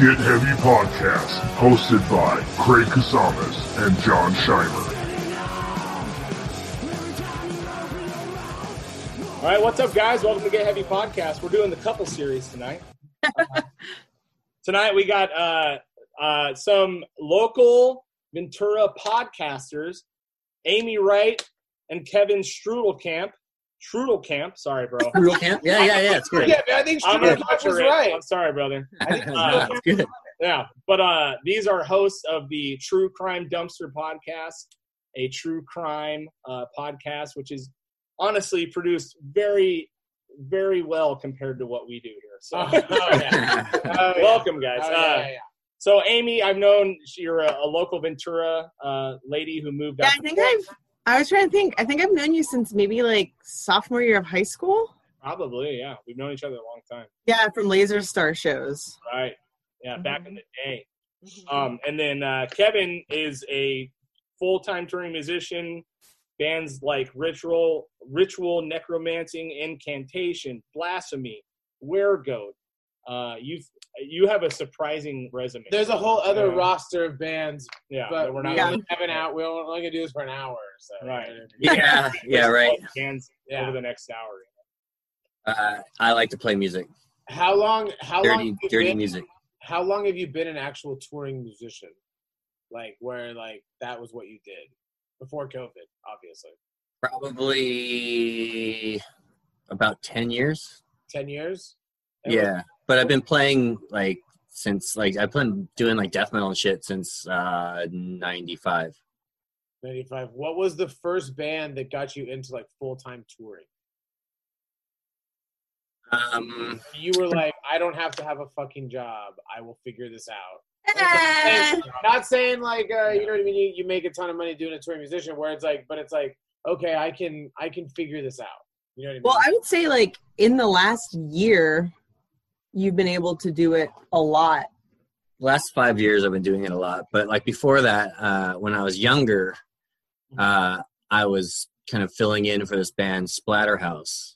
Get Heavy Podcast, hosted by Craig Kasamas and John Scheimer. All right, what's up, guys? Welcome to Get Heavy Podcast. We're doing the couple series tonight. Uh, tonight we got uh, uh, some local Ventura podcasters, Amy Wright and Kevin Strudelkamp. Strudelkamp, sorry, bro. Trudel Camp. Yeah, yeah, yeah. It's good. Yeah, I think I'm gonna was butcher right. I'm sorry, brother. no, it's good. Yeah, but uh, these are hosts of the True Crime Dumpster podcast, a true crime uh, podcast, which is honestly produced very, very well compared to what we do here. So, Oh, yeah. Oh, yeah. welcome, guys. Oh, uh, yeah, yeah, yeah. So, Amy, I've known you're a, a local Ventura uh, lady who moved Yeah, out. I think I've. I was trying to think. I think I've known you since maybe like sophomore year of high school. Probably, yeah. We've known each other a long time. Yeah, from Laser Star shows. Right. Yeah, back in the day. Mm-hmm. Um, and then uh, Kevin is a full-time touring musician. Bands like Ritual, Ritual, Necromancy, Incantation, Blasphemy, Weregoat. Uh, you've you have a surprising resume. There's a whole other Yeah. roster of bands, yeah, but we're not Yeah. have an out. We're only gonna do this for an hour. So Right. Yeah, yeah, right. Bands Yeah. over the next hour. Uh, I like to play music, How long? How long? dirty, have you dirty been- music. How long have you been an actual touring musician? Like where like that was what you did before COVID, obviously. Probably about ten years. Ten years. Yeah, but I've been playing like since like I've been doing like death metal and shit since uh '95. Ninety-five. What was the first band that got you into like full-time touring? Um, You were like, I don't have to have a fucking job. I will figure this out. Not saying like uh, you know what I mean. You, you make a ton of money doing a touring musician, where it's like, but it's like, okay, I can I can figure this out. You know what I mean? Well, I would say like in the last year, you've been able to do it a lot. last five years I've been doing it a lot, but like before that, uh, when I was younger, uh, I was kind of filling in for this band Splatterhouse,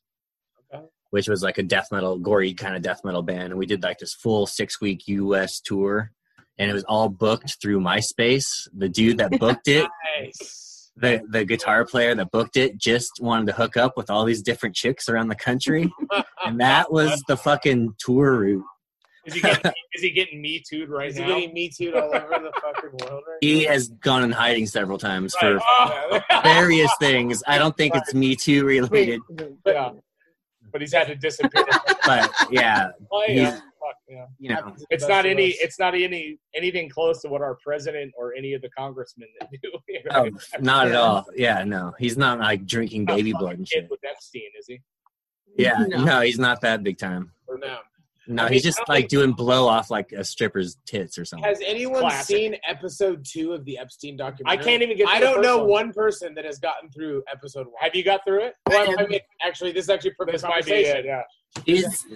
Okay. which was like a death metal, gory kind of death metal band, and we did like this full six week U.S. tour, and it was all booked through MySpace. The dude that booked it, nice. the the guitar player that booked it, just wanted to hook up with all these different chicks around the country, and that was the fucking tour route. Is he getting, is he getting me too'd right Is he getting me too all over the fucking world right He has gone in hiding several times for Oh, various things. I don't think it's Me Too related, yeah. But he's had to disappear. but yeah, Oh, yeah. He's- yeah. you know. It's not any. us. It's not any anything close to what our president or any of the congressmen do. you know? oh, not at all. Yeah, no, he's not like drinking baby fucking blood and shit. with Epstein, is he? Yeah, No. no, he's not that big time. Or no. No, I mean, he's just like doing blow off like a stripper's tits or something. Has anyone Classic. seen episode two of the Epstein documentary? I can't even get. I don't know one. one person that has gotten through episode one. Have you got through it? Well, I mean, actually, this is actually for This this might be conversation. it. Yeah. He's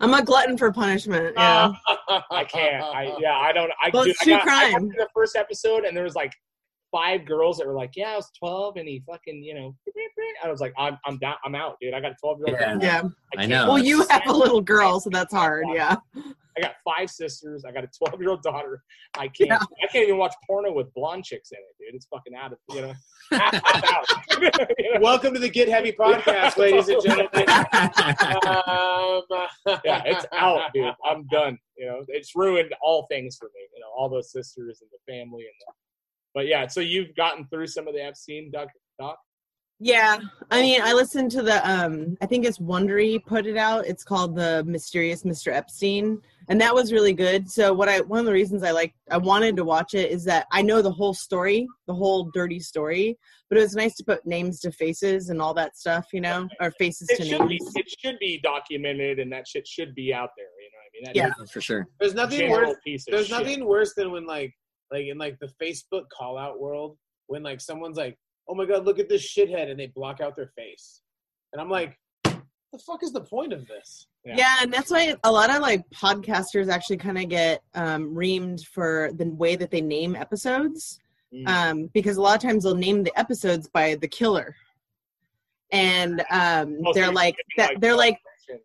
I'm a glutton for punishment. Yeah. I can't. I yeah. I don't. I, Well, dude, it's I true got, I got crime. to the first episode, and there was like five girls that were like, "Yeah, I was 12, and he fucking, you know." I was like, "I'm, I'm down. I'm out, dude. I got a 12 year old. Yeah. yeah. I can't- know. Well, you have a little girl, so that's hard. Yeah. I got five sisters. I got a 12 year old daughter. I can't. Yeah. I can't even watch porno with blonde chicks in it, dude. It's fucking out of you know. You know? Welcome to the Get Heavy podcast, ladies and gentlemen. Um, yeah, it's out, dude. I'm done. You know, it's ruined all things for me. You know, all those sisters and the family and the. But yeah, so you've gotten through some of the Epstein doc. doc? Yeah. I mean, I listened to the um I think it's Wondery put it out. It's called The Mysterious Mr. Epstein. And that was really good. So what I one of the reasons I like I wanted to watch it is that I know the whole story, the whole dirty story, but it was nice to put names to faces and all that stuff, you know, or faces It to should be. names. It should be documented, and that shit should be out there. You know what I mean? That Yeah. is for sure. there's nothing worse. piece of There's shit. nothing worse than when like like in like the Facebook call out world when like someone's like, "Oh my god, look at this shithead," and they block out their face, and I'm like, "The fuck is the point of this?" Yeah. Yeah. and that's why a lot of like podcasters actually kind of get um, reamed for the way that they name episodes, Mm. um, because a lot of times they'll name the episodes by the killer, and um, Oh, they're you're like giving, that. They're like,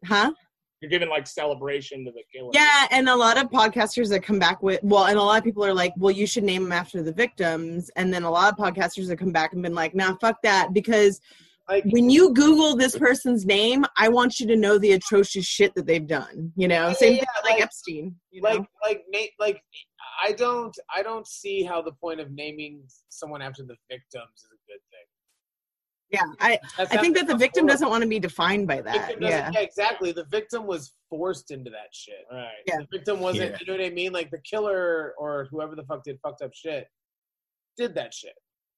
huh? You're giving like celebration to the killer. Yeah, and a lot of podcasters that come back with well, and a lot of people are like, well, you should name them after the victims, and then a lot of podcasters that come back and been like, nah, fuck that, because Like when you Google this person's name, I want you to know the atrocious shit that they've done. You know, same Yeah, thing with, like, like- Epstein. You know? like like Nate like I don't I don't see how the point of naming someone after the victims is a good thing. Yeah, I That's I think that the victim horrible. doesn't want to be defined by that. Victim doesn't- Yeah, exactly. The victim was forced into that shit. Right. Yeah. The victim wasn't, Yeah. you know what I mean? Like the killer or whoever the fuck did fucked up shit did that shit.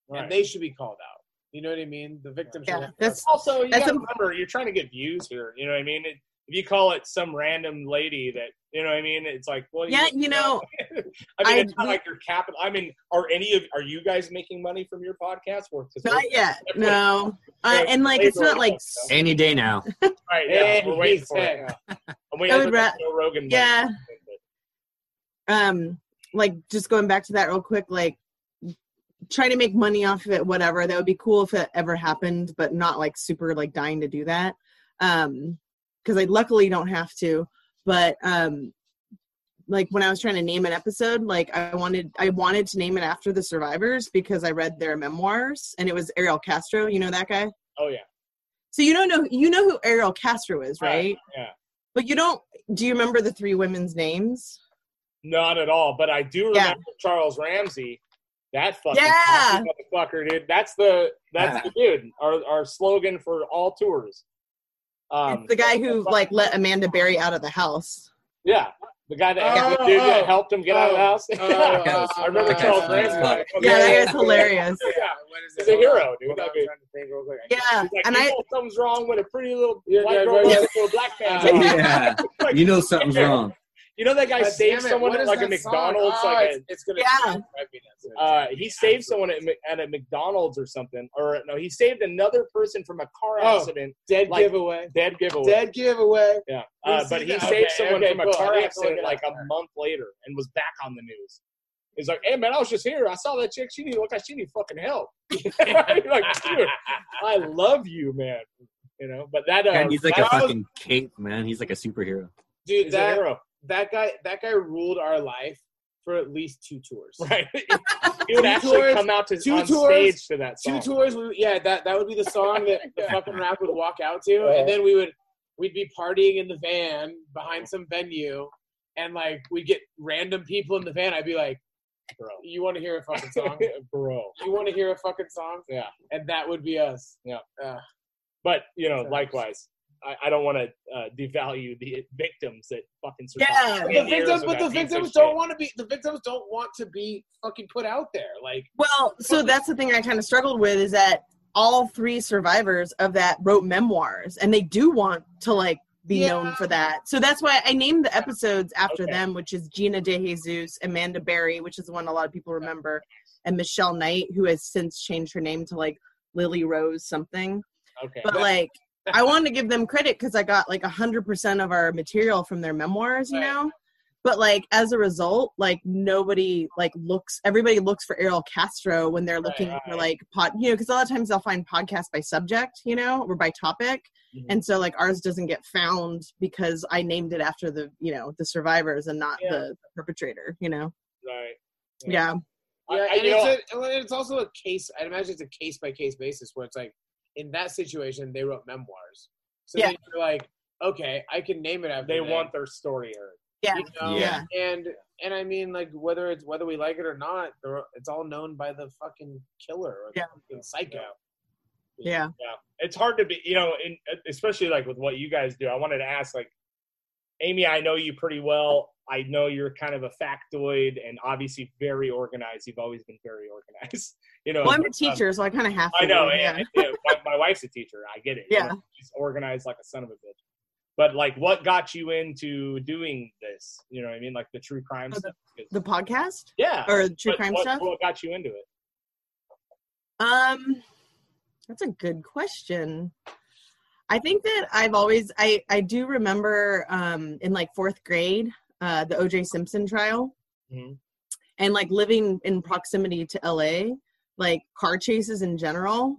Right. And they should be called out. You know what I mean? The victim should yeah, have- that's Also, you That's gotta a- remember, you're trying to get views here. You know what I mean? It, if you call it some random lady that, you know what I mean? It's like, well, yeah, you know, I mean, I- it's not like your capital. I mean, are any of are you guys making money from your podcast? Or not yet. No, uh, and like it's not like stuff. Any day now. Right, yeah, we're waiting for it. yeah. And we I have would the ra- Joe Rogan. Yeah. um like just going back to that real quick like trying to make money off of it whatever that would be cool if it ever happened but not like super like dying to do that um because i luckily don't have to but um like when i was trying to name an episode like i wanted i wanted to name it after the survivors because i read their memoirs and it was ariel castro you know that guy Oh yeah. so you don't know you know who ariel castro is right Yeah. but you don't do you remember the three women's names Not at all. But I do Yeah. remember Charles Ramsey. That fucking Yeah. motherfucker, dude. That's the that's the dude. Our our slogan for all tours. Um, It's the guy who like let Amanda Berry out of the house. yeah, the guy that Oh, the dude that oh, helped him get out of the oh, house. oh, I remember that guy's Charles funny as Ramsey. Yeah, that guy's hilarious. Yeah. He's a hero, dude. Hold I'm trying to think real quick. Yeah, like, and I know something's wrong with a pretty little Yeah, white yeah, girl right. walking to a black man's house. yeah. Like, You know something's wrong. You know that guy God saved someone at like a? McDonald's, Oh, like it's, it's gonna Yeah. drive me nuts. uh, he saved someone at, Mc- at a McDonald's or something, or no, he saved another person from a car Oh. accident. dead like- giveaway. Dead giveaway. Dead giveaway. Yeah, uh, but he that? saved Okay, someone okay, from a car I have to look accident like a up. month later and was back on the news. He's like, "Hey man, I was just here. I saw that chick. She need look like she need fucking help." like, dude, I love you, man. You know, but that uh, And he's like that a was- fucking cape, man. He's like a superhero. Dude, he's a that hero, that guy that guy ruled our life for at least two tours. right? he would Two actually tours- come out to two on tours- stage to that Two tours, we, yeah, that that would be the song that the fucking rap would walk out to, Yeah. and then we would we'd be partying in the van behind some venue, and like we'd get random people in the van. I'd be like, bro, "You want to hear a fucking song? bro. you want to hear a fucking song?" Yeah. and that would be us. Yeah. But you know, So- likewise, I, I don't want to uh, devalue the victims that fucking survived. Yeah. But the victims, but the victims shit. don't want to be. The victims don't want to be fucking put out there. Like, Well, so that's the thing I kind of struggled with is that all three survivors of that wrote memoirs and they do want to like be Yeah. known for that. So that's why I named the episodes after Okay. them, which is Gina De Jesus, Amanda Berry, which is the one a lot of people remember, and Michelle Knight, who has since changed her name to like Lily Rose something. Okay. But like I wanted to give them credit because I got like a hundred percent of our material from their memoirs, you Right. know. But like as a result, like nobody like looks. Everybody looks for Ariel Castro when they're looking right. for like pod, you know, because a lot of times they'll find podcasts by subject, you know, or by topic, Mhm. and so like ours doesn't get found because I named it after the you know the survivors and not Yeah. the perpetrator, you know. right. Yeah, I- yeah, I- and you it's, a, it's also a case. I imagine it's a case by case basis where it's like, in that situation, they wrote memoirs. So Yeah. then you're like, okay, I can name it after. They them, want their story heard. yeah, you know? Yeah. And and I mean, like whether it's whether we like it or not, it's all known by the fucking killer or the Yeah. fucking psycho. yeah. Yeah, it's hard to be, you know, in, especially like with what you guys do. I wanted to ask, like, Amy, I know you pretty well. I know you're kind of a factoid and obviously very organized. You've always been very organized. You know, Well, I'm a um, teacher, so I kind of have to. I know. be, Yeah. my, my wife's a teacher. I get it. you Yeah. know, she's organized like a son of a bitch. But like, what got you into doing this? You know what I mean? Like the true crime Oh, stuff. The podcast yeah. or the true crime what, stuff. What got you into it? Um, that's a good question. I think that I've always I I do remember um in like fourth grade uh the O.J. Simpson trial, Mhm. and like living in proximity to L.A. Like car chases in general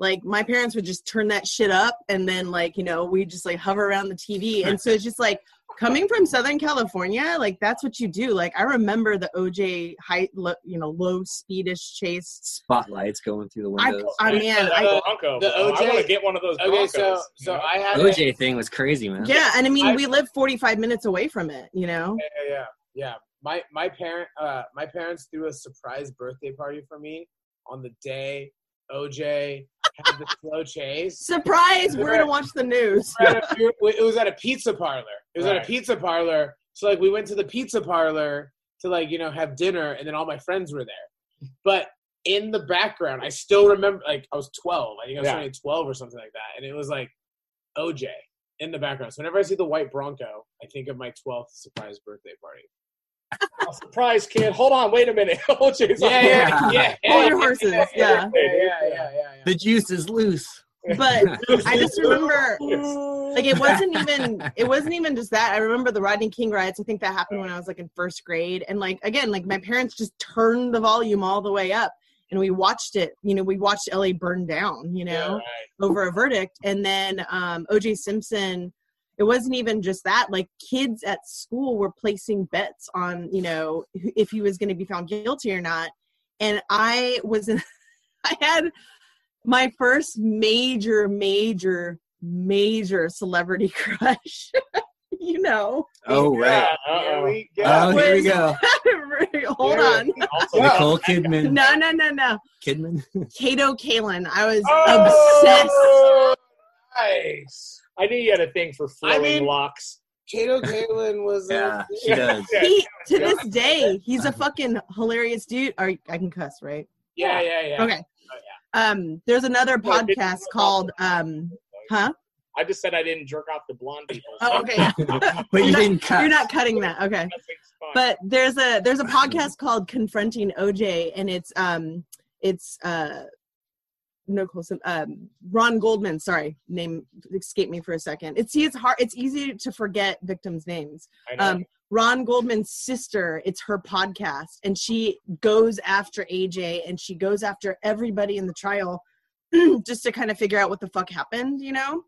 like my parents would just turn that shit up and then like you know we just like hover around the tv and so it's just like coming from southern california like that's what you do like i remember the oj high lo, you know low speedish chase Spotlights going through the i windows. i mean the I, Bronco. the bro. I OJ want to get one of those Okay, Broncos. so you so know? I had The a- OJ thing was crazy, man. yeah and i mean I- we live 45 minutes away from it you know yeah, yeah, yeah. My my parent uh my parents threw a surprise birthday party for me on the day OJ had the slow chase. surprise we're gonna watch the news We're at a- we were- it was at a pizza parlor. It was at a pizza parlor. So like we went to the pizza parlor to like you know have dinner, and then all my friends were there. But in the background, I still remember like I was twelve. I think I was Yeah. turning twelve or something like that, and it was like OJ in the background. So whenever I see the white Bronco, I think of my twelfth surprise birthday party. Oh, surprise, kid. Hold on, wait a minute. OJ's on Yeah, yeah, yeah. Hold yeah, your horses yeah yeah, yeah, yeah, yeah, yeah. The juice is loose. but i just remember like it wasn't even it wasn't even just that i remember the rodney king riots i think that happened when i was like in first grade and like again like my parents just turned the volume all the way up and we watched it you know we watched la burn down you know Right. over a verdict and then um oj simpson it wasn't even just that like kids at school were placing bets on you know if he was going to be found guilty or not and i was in i had my first major major major celebrity crush you know Oh right. Yeah, uh-oh. we go. Oh, here we go. hold Yeah. on Also, Nicole Kidman. no no no no Kidman. kato kaelin i was Oh, obsessed Nice. I knew you had a thing for flowing mean- locks. Kato Kaelin was Yeah, a she does. he to this day he's a fucking hilarious dude. Or i can cuss right? Yeah, yeah, yeah. okay. Um there's another Well, podcast called um huh? I just said I didn't jerk off the blonde people. oh okay. But you You're not- didn't cut. you're not cutting that. Okay. But there's a there's a podcast called confronting oj and it's um it's uh no close um ron goldman sorry name escaped me for a second. It's see it's hard it's easy to forget victims names. Um ron goldman's sister it's her podcast and she goes after oj and she goes after everybody in the trial just to kind of figure out what the fuck happened you know?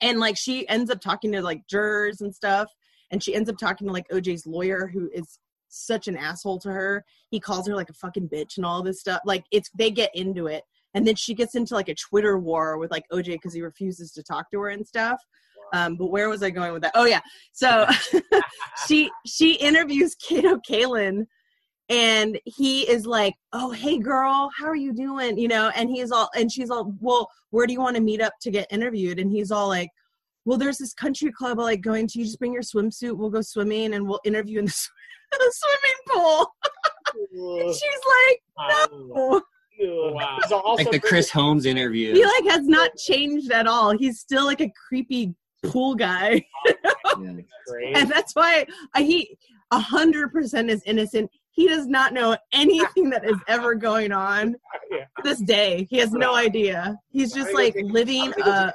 And like she ends up talking to like jurors and stuff and she ends up talking to like oj's lawyer who is such an asshole to her. He calls her like a fucking bitch and all this stuff. Like it's they get into it and then she gets into like a twitter war with like oj because he refuses to talk to her and stuff. Um but where was i going with that? Oh yeah. So she she interviews kato kaelin and he is like oh hey girl how are you doing? You know and he's all and she's all well where do you want to meet up to get interviewed? And he's all like well there's this country club i like going to. You just bring your swimsuit we'll go swimming and we'll interview in the, sw- the swimming pool. And she's like oh. Wow. Also like the Chris Holmes interview. he like has not changed at all he's still like a creepy pool guy Yeah. and that's why I, he a hundred percent is innocent. He does not know anything that is ever going on Yeah. this day. He has no idea. He's just like living. a.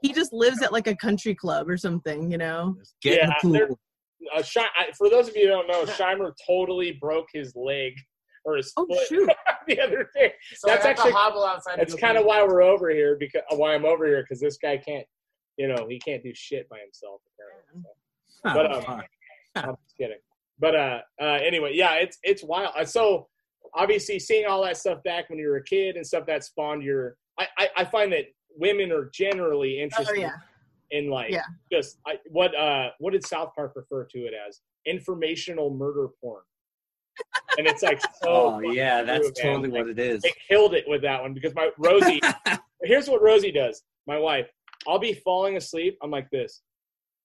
he just lives at like a country club or something, you know. Get Yeah, in the pool. Uh, Shi- I, for those of you who don't know, Shimer totally broke his leg or his Oh foot shoot! the other day. So That's I have to actually- hobble outside. That's kind of why we're over here because uh, why I'm over here because this guy can't, you know, he can't do shit by himself. Apparently. So. But, um. I'm just kidding. But uh, uh, anyway, yeah, it's it's wild. Uh, So obviously, seeing all that stuff back when you were a kid and stuff that spawned your. I I, I find that women are generally Oh interested yeah. in like Yeah. just I, what uh what did South Park refer to it as? Informational murder porn. And it's like so. Oh yeah, that's man. totally what it is. They killed it with that one because my Rosie. here's what Rosie does. My wife. I'll be falling asleep. I'm like this,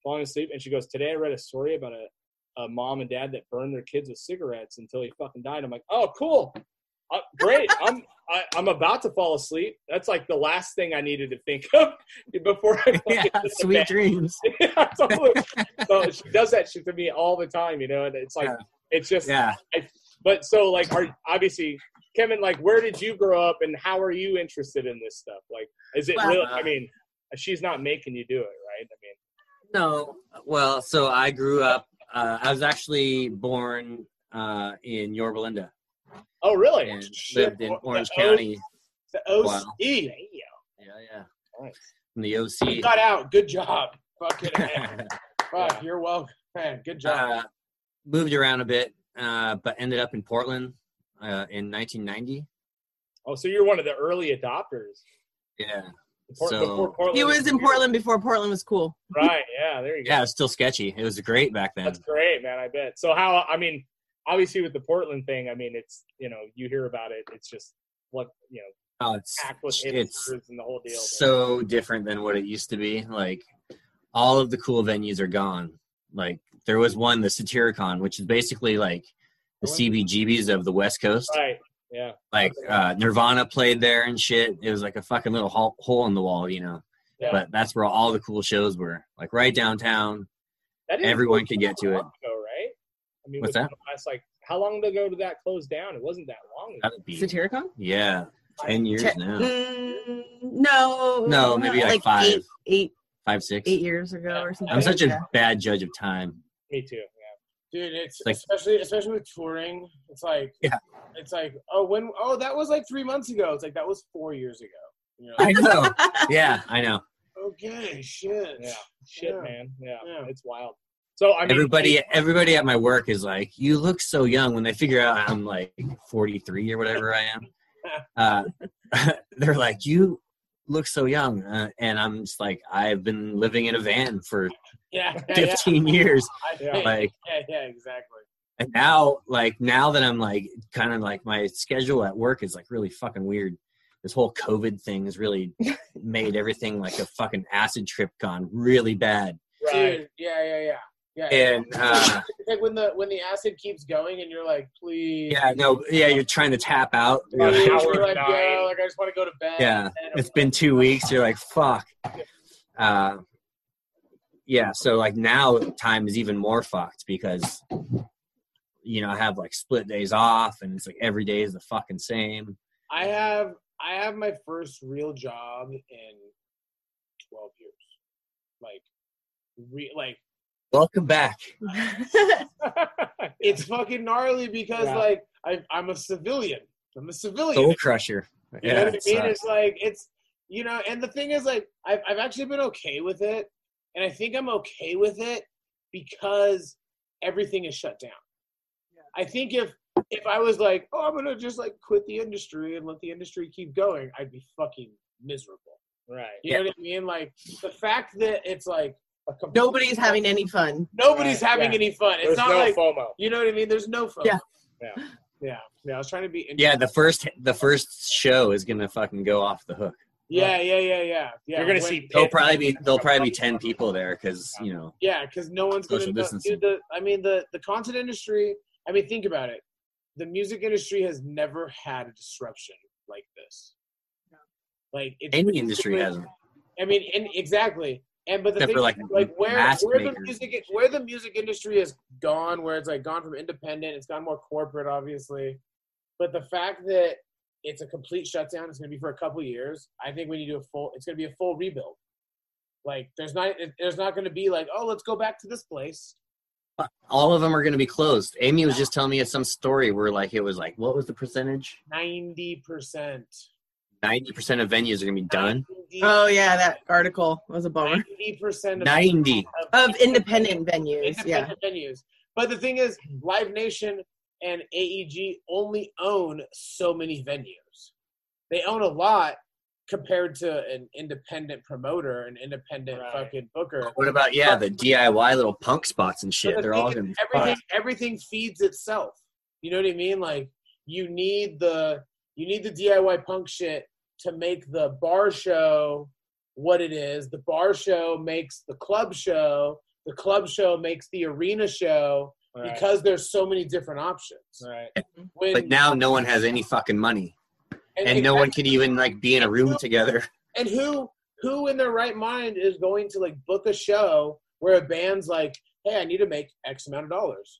falling asleep, and she goes, "Today I read a story about a, a mom and dad that burned their kids with cigarettes until he fucking died." I'm like, "Oh, cool, uh, great." I'm I, I'm about to fall asleep. That's like the last thing I needed to think of before I yeah, sweet bed. dreams. Yeah, totally. so she does that shit to me all the time, you know, and it's like Yeah. It's just Yeah. but so like are obviously Kevin, like where did you grow up and how are you interested in this stuff? Like is it Well, really I mean, she's not making you do it, right? I mean No, well, so I grew up. Uh, I was actually born uh, in Yorba Linda Oh really? and Shit. lived in Orange the O- County. The OC. Wow. Yeah, yeah. Nice. From the You OC. got out. Good job. Fucking man. Fuck, you're welcome. Man, good job. uh, moved around a bit, uh, but ended up in Portland uh, in 1990. Oh, so you're one of the early adopters. Yeah, Before- So- he was in Portland before Portland was cool. Right. Yeah. There you go. yeah, it's still sketchy. It was great back then. That's great, man. I bet. So how? I mean, obviously with the Portland thing, I mean, it's you know you hear about it. It's just what you know, Oh, it's packed with it's and the whole deal. so different than what it used to be. Like all of the cool venues are gone. Like there was one, the Satyricon, which is basically like the CBGBs of the West Coast. right. Yeah. Like uh, Nirvana played there and shit. It was like a fucking little hole, hole in the wall, you know. Yeah. But that's where all the cool shows were. Like right downtown. That didn't Everyone close could get to it. long ago, right? I mean, What's that? the Last, like, how long ago did that close down? It wasn't that long. ago. That'd be Satyricon? yeah, ten years Te- now, Mm, no. No, maybe like five. Eight, eight, five six. eight years ago or something. I'm such a Yeah. bad judge of time. Me too. Yeah. Dude, it's Like- especially especially with touring. It's like Yeah. it's like oh when oh that was like three months ago. It's like that was four years ago. You know? I know. yeah, I know. okay, shit. Yeah. Shit, Yeah. man. Yeah. Yeah. It's wild. So I mean, everybody everybody at my work is like you look so young when they figure out i'm like 43 or whatever i am uh, they're like you look so young uh, and i'm just like i've been living in a van for Yeah, yeah, yeah. 15 years I, Yeah. like yeah, yeah, exactly. and now like now that i'm like kind of like my schedule at work is like really fucking weird this whole covid thing has really made everything like a fucking acid trip gone really bad right. Dude, yeah, yeah, yeah. Yeah. and uh like when the when the acid keeps going and you're like, please. yeah no yeah you're trying to tap out Please. You're like, hour You're like, yeah, like I just want to go to bed. Yeah, it's been two weeks you're like fuck uh yeah so like now time is even more fucked because you know i have like split days off and it's like every day is the fucking same I have I have my first real job in twelve years. Like, re- like welcome back it's fucking gnarly because Yeah. like I, I'm a civilian. I'm a civilian. soul crusher You know yeah what I mean? sucks. It's like it's you know, and the thing is like I've I've actually been okay with it, and I think I'm okay with it because everything is shut down. I think if if I was like, oh, I'm gonna just like quit the industry and let the industry keep going, I'd be fucking miserable. right. You know what I mean? Like the fact that it's like a complete- Nobody's having any fun. nobody's Right, having yeah. any fun. It's There's not no like FOMO. you know what I mean. There's no fun. Yeah. Yeah. yeah, yeah. I was trying to be. yeah the first the first show is gonna fucking go off the hook Yeah, yeah, yeah, yeah. yeah. You're gonna when- see. there'll probably be there'll probably be 10 people there because you know Yeah, because no one's going Social to distancing. do the. I mean, the the content industry. I mean, think about it. The music industry has never had a disruption like this. Like it's any industry hasn't I mean, and exactly. And but the Except thing, for, like, is, like where mask where the music where the music industry has gone, where it's like gone from independent, it's gone more corporate, obviously. But the fact that it's a complete shutdown, it's going to be for a couple years. I think we need to do a full. It's going to be a full rebuild. Like there's not there's not going to be like oh let's go back to this place. all of them are gonna be closed amy was just telling me some story where like it was like what was the percentage Ninety percent. 90% of venues are gonna be done Oh yeah, that article was a bummer. Ninety percent of 90 Of independent venues, yeah. venues. But the thing is, Live Nation and AEG only own so many venues. They own a lot compared to an independent promoter, an independent Right. fucking booker. What about yeah, the DIY little punk spots and shit? the They're all gonna be everything. fucked. Everything feeds itself. You know what I mean? Like you need the you need the DIY punk shit to make the bar show what it is. The bar show makes the club show. The club show makes the arena show Right. because there's so many different options. right. When, But now no one has any fucking money, and no one can even like be in a room together. And who who in their right mind is going to like book a show where a band's like, hey, I need to make X amount of dollars.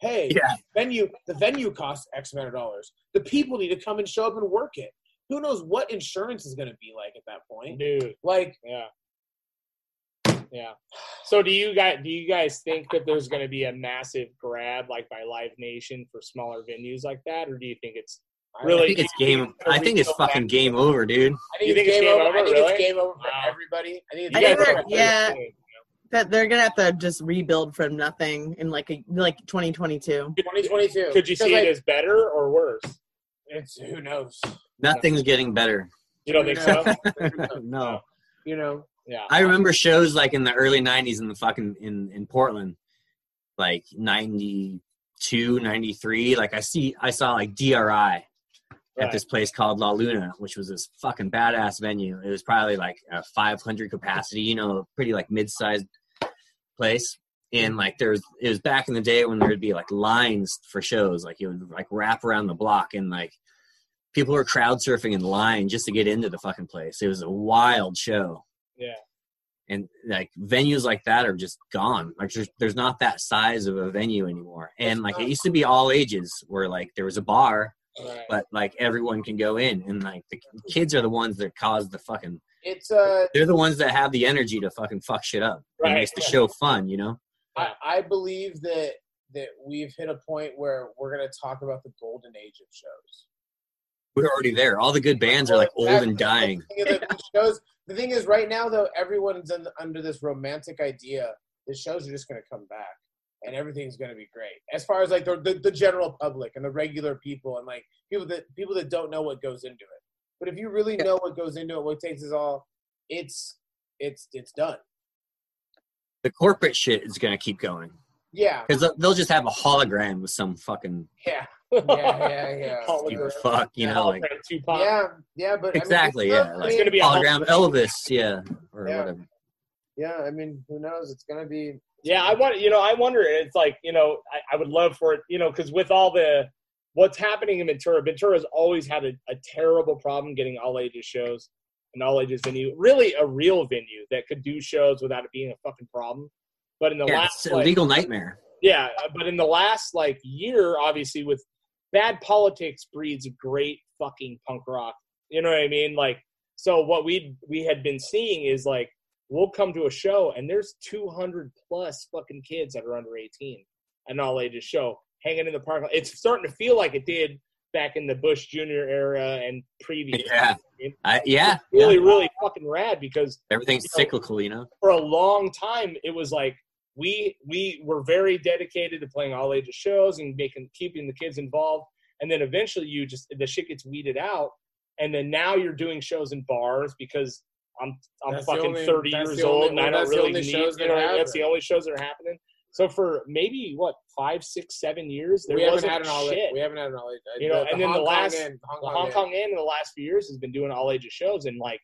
Hey, Yeah. venue the venue costs X amount of dollars. The people need to come and show up and work it. Who knows what insurance is going to be like at that point? Dude. Like, Yeah. Yeah. So do you guys do you guys think that there's going to be a massive grab like by Live Nation for smaller venues like that, or do you think it's I Really? think it's game. I think it's fucking game over, dude. I think, You it's, game over. I think really? it's game over for Wow. everybody. I think it's I game think over. they're- yeah. that they're gonna have to just rebuild from nothing in like a like 2022. 2022. Could you see Because, it as better or worse? It's who knows. Nothing's getting better. You don't think so? no. You know. Yeah. I remember shows like in the early '90s in the fucking in in Portland, like '92, '93. Like I see, I saw like DRI at Right. this place called La Luna, which was this fucking badass venue. It was probably like a 500 capacity, you know, pretty like mid-sized place. And like there was, it was back in the day when there would be like lines for shows, like you would like wrap around the block, and like people were crowd surfing in line just to get into the fucking place. It was a wild show Yeah. and like venues like that are just gone like there's, there's not that size of a venue anymore and like it used to be all ages where like there was a bar Right. but like everyone can go in and like the kids are the ones that cause the fucking It's uh they're the ones that have the energy to fucking fuck shit up Right. it makes the show fun you know I, I believe that that we've hit a point where we're gonna talk about the golden age of shows. we're already there all the good bands are like old and dying The thing is, that the shows. The thing is, right now though, everyone's in, under this romantic idea that shows are just gonna come back and everything's gonna be great. As far as like the, the the general public and the regular people and like people that people that don't know what goes into it. But if you really know what goes into it, what takes is all, it's it's it's done. the corporate shit is gonna keep going Yeah, because they'll just have a hologram with some fucking yeah, yeah, yeah, yeah. stupid fuck you know like Tupac. Yeah, yeah, but I mean, Exactly, it's yeah, not- like- It's gonna be hologram hologram. elvis yeah or Yeah. whatever yeah. I mean, who knows? It's gonna be. Yeah, I want you know, I wonder. It's like you know, I, I would love for it, you know, because with all the what's happening in Ventura, Ventura's always had a, a terrible problem getting all ages shows and all ages venue. Really, a real venue that could do shows without it being a fucking problem. But in the yeah last, it's a like, legal nightmare yeah, but in the last like year, obviously with bad politics breeds great fucking punk rock. You know what I mean? Like, so what we we had been seeing is like we'll come to a show and there's 200 plus fucking kids that are under 18 an all ages show hanging in the park. It's starting to feel like it did back in the Bush Junior era and previous. Yeah. I, yeah, Really, yeah. really fucking rad because Everything's You know, cyclical, you know. for a long time it was like we we were very dedicated to playing all ages shows and making keeping the kids involved and then eventually you just the shit gets weeded out and then now you're doing shows in bars because I'm I'm That's fucking only- 30 years the only- old and I don't the really need you that know that's the only shows that are happening. So for maybe what five, six, seven years there we haven't wasn't had an all. shit. We haven't had an all. age. You know, and then the Hong Kong last- Inn- Hong Kong, Hong. Kong Inn in the last few years has been doing all ages shows, and like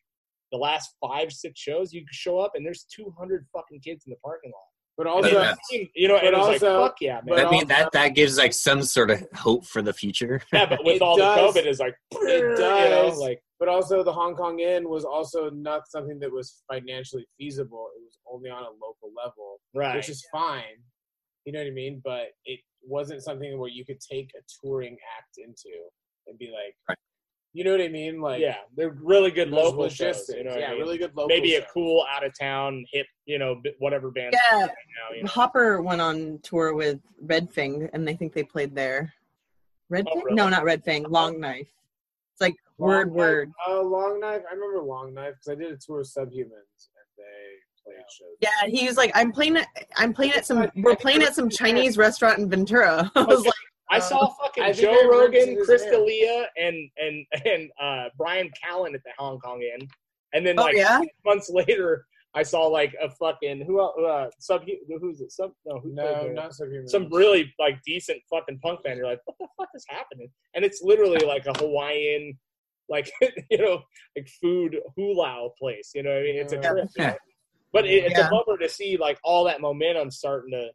the last five, six shows, you show up and there's 200 fucking kids in the parking lot. But And also, Yeah. you know, and it also- like, fuck yeah, man. but That mean also- that that gives like some sort of hope for the future. yeah, but with it all does- the COVID, it's like, it you know, does. like, but also the Hong Kong Inn was also not something that was financially feasible. It was only on a local level, right. which is fine. You know what I mean? But it wasn't something where you could take a touring act into and be like, Right. You know what I mean? Like, yeah, they're really good local logistics. shows. You know, yeah, I mean? really good local. Maybe a shows. cool out of town hip, you know, whatever band. Yeah, right now, you know. Hopper went on tour with Red Fang, and I think they played there. Red Oh, Fang? really? No, not Red Fang. Long Knife. It's like word Long word. Knife- Uh, Long Knife. I remember Long Knife because I did a tour of Subhumans and they played shows. Yeah, he was like, "I'm playing at, I'm playing at some, we're playing at some Chinese restaurant in Ventura." I was like, I Uh, saw fucking I Joe Rogan, seeing his Chris. D'Elia, and and and uh, Bryan Callen at the Hong Kong Inn, and then "Oh like yeah, months later, I saw like a fucking who el- uh, sub who's it sub no who played No, not Subhumans. some really like decent fucking punk band. You're like, what the fuck is happening? And it's literally like a Hawaiian, like you know, like food hulao place. You know what I mean? It's a Yeah. trip. you know? But it, it's Yeah. a bummer to see like all that momentum starting to.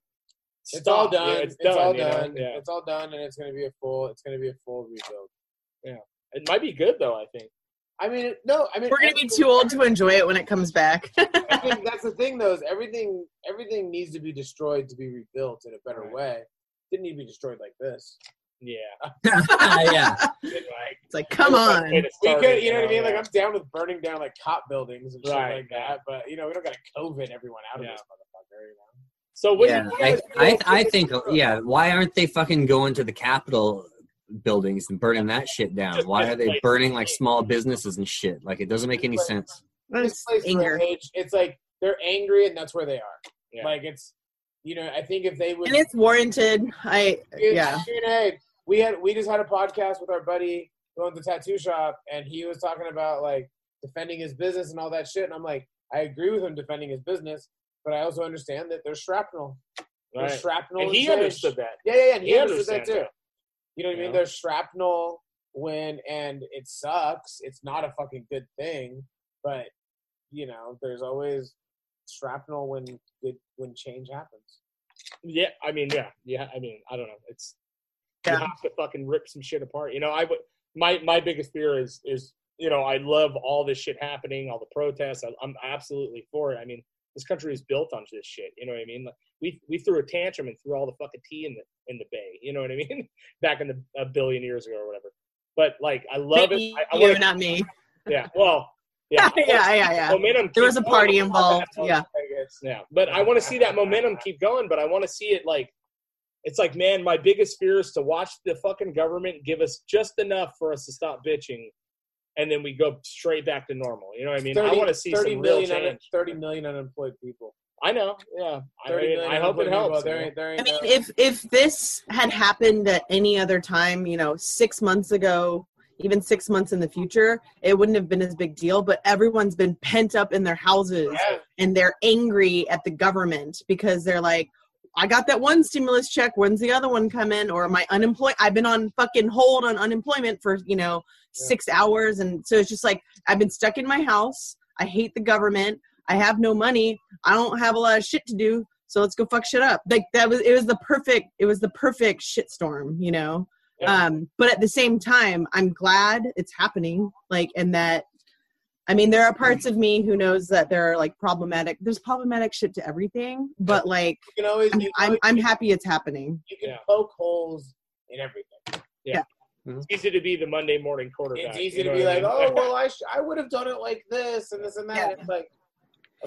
It's stop. all You know, done. it's it's, done. all you know? done. Yeah. It's all done, and it's gonna be a full. It's gonna be a full rebuild. Yeah, it might be good though. I think. I mean, no. I mean, we're gonna be too old to enjoy it when it comes back." I think that's the thing, though. Is everything everything needs to be destroyed to be rebuilt in a better Right. way. Didn't need to be destroyed like this. Yeah. yeah. Like, it's like, come on. way We could, you know what I mean? Like. I'm down with burning down like cop buildings and shit Right, like yeah. that, but you know we don't got to COVID everyone out of Yeah. this motherfucker. You know? So what yeah. do you I, I I think yeah. Why aren't they fucking going to the Capitol buildings and burning that shit down? Why are they burning like small businesses and shit? Like it doesn't make any sense. This place for anger. rage, It's like they're angry and that's where they are. Yeah. Like it's, you know, I think if they would, and it's warranted. I It's- yeah. you know, hey, we had we just had a podcast with our buddy who owns the tattoo shop, and he was talking about like defending his business and all that shit. And I'm like, I agree with him defending his business, but I also understand that there's shrapnel. There's shrapnel. And he change. understood that. Yeah, yeah, yeah. And he, He understood that too. that. You know what I mean? There's shrapnel when, and it sucks. It's not a fucking good thing, but you know, there's always shrapnel when good when change happens. Yeah, I mean, yeah, yeah. I mean, I don't know. It's you have to fucking rip some shit apart. You know, I would. My my biggest fear is is you know I love all this shit happening, all the protests. I, I'm absolutely for it. I mean, this country is built on this shit. You know what I mean? Like, we we threw a tantrum and threw all the fucking tea in the in the bay. You know what I mean? Back in the a billion years ago or whatever. But like, I love it. I, I you, wanna, not me. yeah. Well, yeah. yeah, yeah, yeah. Momentum. There was a party going. involved. Yeah. Yeah, but I want to see that momentum keep going. But I want to see it like, it's like, man, my biggest fear is to watch the fucking government give us just enough for us to stop bitching, and then we go straight back to normal. You know what I mean? I want to see 30 some real million un- change. 30 million unemployed people. I know. Yeah. I, 30 mean, I hope it helps. There you know? ain't, I mean, no- if if this had happened at any other time, you know, six months ago, even six months in the future, it wouldn't have been as big deal. But everyone's been pent up in their houses Yeah. and they're angry at the government because they're like, I got that one stimulus check. When's the other one come in? Or my unemployed? I've been on fucking hold on unemployment for you know Yeah. six hours, and so it's just like I've been stuck in my house. I hate the government. I have no money. I don't have a lot of shit to do. So let's go fuck shit up. Like that was it was the perfect it was the perfect shitstorm, you know. Yeah. Um, but at the same time, I'm glad it's happening. Like, and that I mean, there are parts of me who knows that there are like problematic. There's problematic shit to everything, but like, you can always, I'm you can, I'm, I'm happy it's happening. you can Yeah. poke holes in everything. It's easy to be the Monday morning quarterback. It's easy you to be like, I mean? oh well, I sh- I would have done it like this and this and that. Yeah. It's like,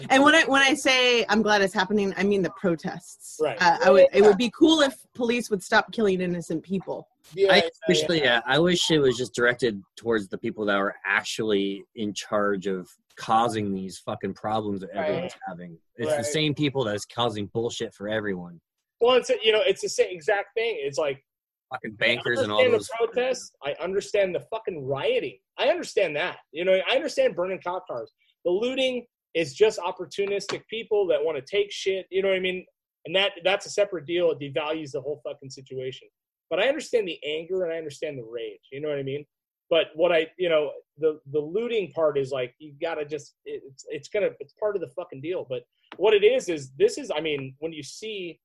And when I when I say I'm glad it's happening, I mean the protests. Right. Uh, I would. It would be cool if police would stop killing innocent people. yeah, I yeah, wish, yeah. yeah, I wish it was just directed towards the people that are actually in charge of causing these fucking problems that Right. everyone's having. It's Right. the same people that's causing bullshit for everyone. well, it's you know, it's the same exact thing. It's like Fucking bankers and all those. the protests. I understand the fucking rioting. I understand that. You know, I understand burning cop cars. The looting is just opportunistic people that want to take shit. You know what I mean? And that that's a separate deal. It devalues the whole fucking situation. But I understand the anger and I understand the rage. You know what I mean? But what I, you know, the the looting part is like you gotta just it's it's gonna it's part of the fucking deal. But what it is is this is I mean when you see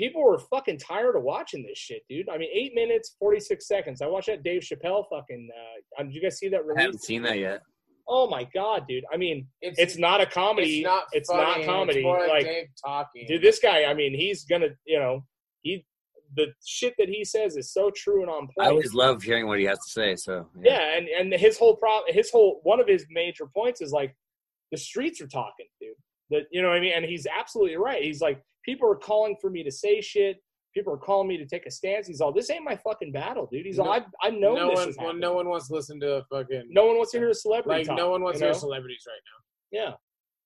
people were fucking tired of watching this shit, dude. I mean, eight minutes, forty six seconds. I watched that Dave Chappelle fucking. Uh, did you guys see that I release? haven't seen that yet. Oh my god, dude. I mean, It's, it's not a comedy. It's not. It's funny, not comedy. It's more like, like, Dave talking. dude, this guy. I mean, he's gonna. You know, he the shit that he says is so true and on point. I always love hearing what he has to say. So yeah, and and his whole problem, his whole one of his major points is like the streets are talking, dude. That you know what I mean, and he's absolutely right. He's like, people are calling for me to say shit. People are calling me to take a stance. He's all, this ain't my fucking battle, dude. He's all, I've, I've known no this one, well, no one wants to listen to a fucking. no one wants to hear a celebrity like talk, no one wants to hear know? celebrities right now. Yeah,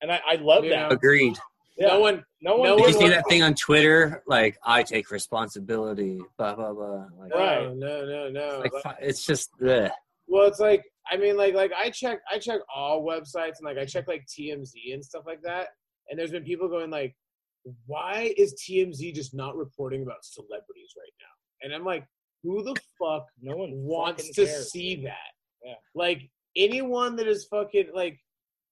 and I, I love You that. know? Agreed. Yeah. No one. no one. no Did you one see wants- that thing on Twitter? Like, I take responsibility. Blah blah blah. Like, No, Right. no, no, no. like, Like- fu- it's just. Ugh. well, it's like I mean, like, like I check, I check all websites and like I check like TMZ and stuff like that. And there's been people going like, why is TMZ just not reporting about celebrities right now? And I'm like, who the fuck no one wants to cares, see dude. that? Yeah. Like anyone that is fucking like,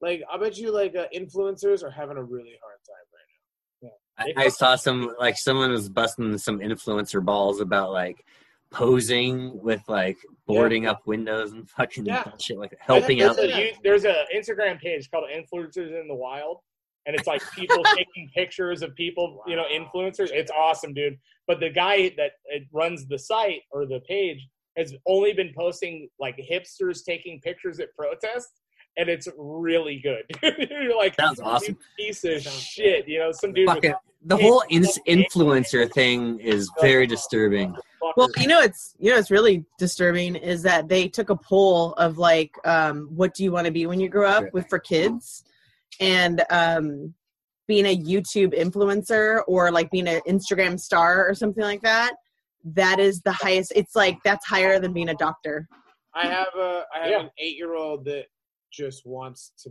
like I bet you like uh, influencers are having a really hard time right now. I, I saw some like someone was busting some influencer balls about like posing with like boarding up windows and fucking Yeah. shit like that, helping there's out. A, you- there's a Instagram page called Influencers in the Wild, and it's like people taking pictures of people, you know, influencers. It's awesome, dude. But the guy that uh, runs the site or the page has only been posting like hipsters taking pictures at protests. and it's really good. You're like, Sounds awesome. piece of shit. You know, some dude was Fucking, the whole in- influencer thing is very disturbing. Well, you know, it's you know, it's really disturbing is that they took a poll of like, um, what do you want to be when you grow up with for kids, and um, being a YouTube influencer or like being an Instagram star or something like that. That is the highest. It's like that's higher than being a doctor. I have a I have Yeah. an eight year old that just wants to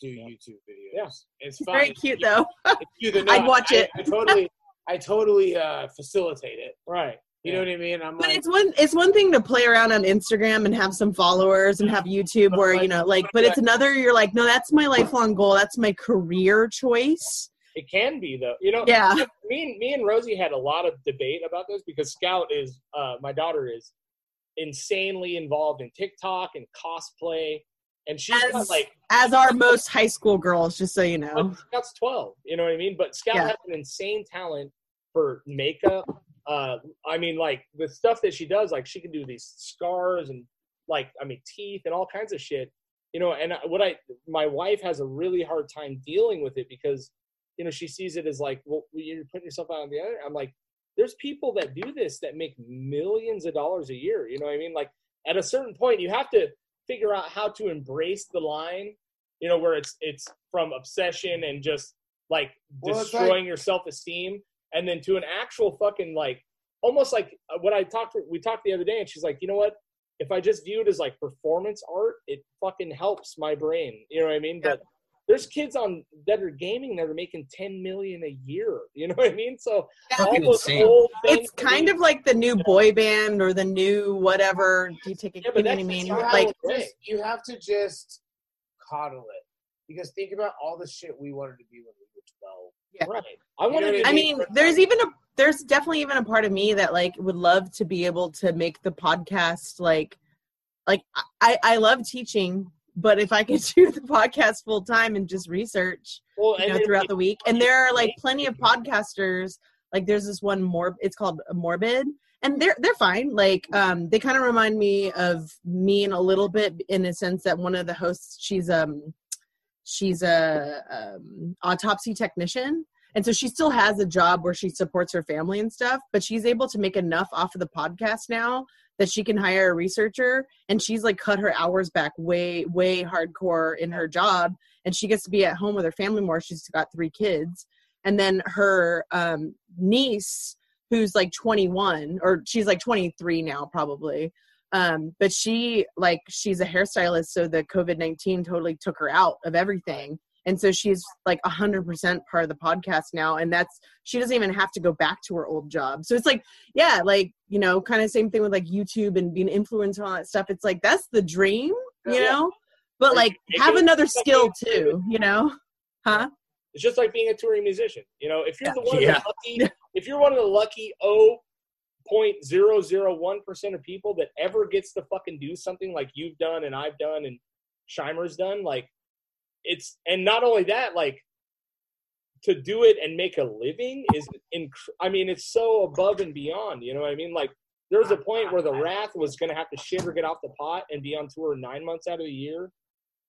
do YouTube videos. Yeah. It's It's fun. very cute though. It's cute. I'd watch I- it. I, totally, I totally uh, facilitate it. right. You know what I mean? I'm But like, it's one it's one thing to play around on Instagram and have some followers and have YouTube where you know like but it's another you're like no that's my lifelong goal that's my career choice It can be though. You know, yeah me and me and Rosie had a lot of debate about this because Scout is uh, my daughter is insanely involved in TikTok and cosplay, and she's got as, like as are most high school girls just so you know Scout's twelve. You know what I mean? But Scout Yeah. has an insane talent for makeup. Uh, I mean, like the stuff that she does, like she can do these scars and like I mean teeth and all kinds of shit. You know, and what I my wife has a really hard time dealing with it because you know she sees it as like, well, you're putting yourself out on the other. I'm like, there's people that do this that make millions of dollars a year. You know what I mean? Like at a certain point, you have to figure out how to embrace the line. You know, where it's it's from obsession and just like Well, destroying your self esteem, and then to an actual fucking like almost like uh, what I talked we talked the other day, and she's like, you know what? If I just view it as like performance art, it fucking helps my brain. You know what I mean? Yeah. But there's kids on that are gaming that are making 10 million a year. You know what I mean? So all those old it's kind of like the new boy band or the new whatever do you take it Yeah, you but know what I that's mean like just, you have to just coddle it because think about all the shit we wanted to be when we 12. right. I want to. I mean, there's even a there's definitely even a part of me that like would love to be able to make the podcast like like I I love teaching, but if I could do the podcast full time and just research well, you know throughout the week, and there are like plenty of podcasters. Like there's this one more it's called Morbid, and they're they're fine. Like um they kind of remind me of me in a little bit in a sense that one of the hosts she's um she's a um, autopsy technician. And so she still has a job where she supports her family and stuff but she's able to make enough off of the podcast now that she can hire a researcher. And she's like cut her hours back way way hardcore in her job. And she gets to be at home with her family more. She's got three kids. And then her um, niece who's like 21 or she's like 23 now probably um, but she like she's a hairstylist so the covid-19 totally took her out of everything. And so she's like 100% part of the podcast now and that's she doesn't even have to go back to her old job. So it's like yeah like you know kind of same thing with like youtube and being influencer and all that stuff. It's like that's the dream you Yeah. know? But like have another skill too you know? Huh? It's just like being a touring musician. You know, if you're Yeah. the one of the lucky, if you're one of the lucky oh point zero zero one percent of people that ever gets to fucking do something like you've done and I've done and Shimer's done, like it's and not only that, like to do it and make a living is inc- I mean, it's so above and beyond. You know what I mean? Like there was a point where the Wrath was going to have to shit or get off the pot and be on tour nine months out of the year.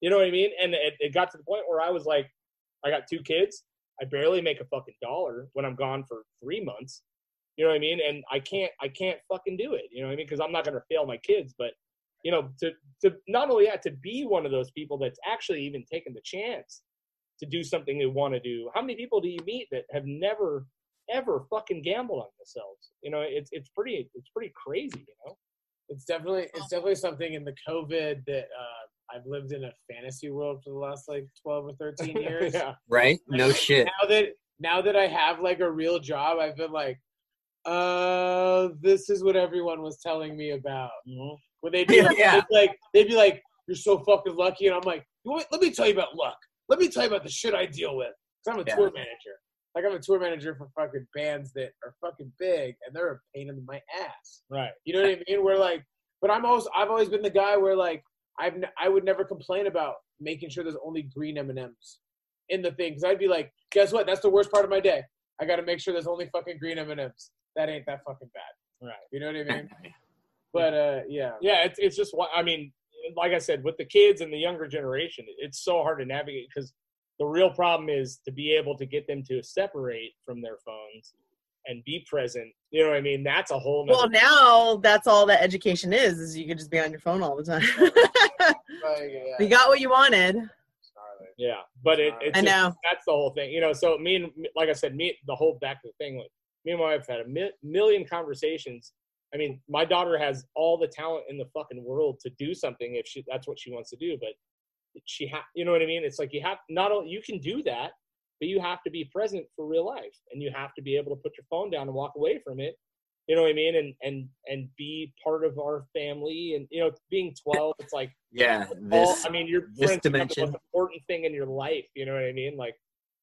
You know what I mean? And it, it got to the point where I was like, I got two kids. I barely make a fucking dollar when I'm gone for three months. You know what I mean? And I can't, I can't fucking do it. You know what I mean? Because I'm not going to fail my kids. But you know, to to not only that, to be one of those people that's actually even taken the chance to do something they want to do. How many people do you meet that have never ever fucking gambled on themselves? You know, it's it's pretty it's pretty crazy. You know? It's definitely it's definitely something in the COVID that uh, I've lived in a fantasy world for the last like twelve or thirteen years. yeah. Right? No shit. Now that now that I have like a real job, I've been like, uh, this is what everyone was telling me about. When they'd be like, Yeah. they'd be like, they'd be like, you're so fucking lucky, and I'm like, "Wait, let me tell you about luck. Let me tell you about the shit I deal with. Cause I'm a Yeah. tour manager. Like I'm a tour manager for fucking bands that are fucking big, and they're a pain in my ass. Right. You know what I mean? Where like, but I'm also I've always been the guy where like I've n- I would never complain about making sure there's only green M and M's in the thing because I'd be like, guess what? That's the worst part of my day. I got to make sure there's only fucking green M and M's. That ain't that fucking bad. Right. You know what I mean? But uh, yeah. Yeah, it's it's just why I mean, like I said, with the kids and the younger generation, it's so hard to navigate because the real problem is to be able to get them to separate from their phones and be present. You know what I mean? That's a whole. Well, now that's all that education is. Is you could just be on your phone all the time. You got what you wanted. Yeah, but it, it's I just- know. that's the whole thing. You know, so me and like I said, me the whole back of the thing. Like, me and my wife had a mi- million conversations. I mean, my daughter has all the talent in the fucking world to do something if she that's what she wants to do, but she ha you know what I mean? It's like you have not only you can do that, but you have to be present for real life, and you have to be able to put your phone down and walk away from it. You know what I mean? And and and be part of our family. And you know, being twelve, it's like Yeah, all, this I mean, your this are the dimension. most important thing in your life. You know what I mean? Like,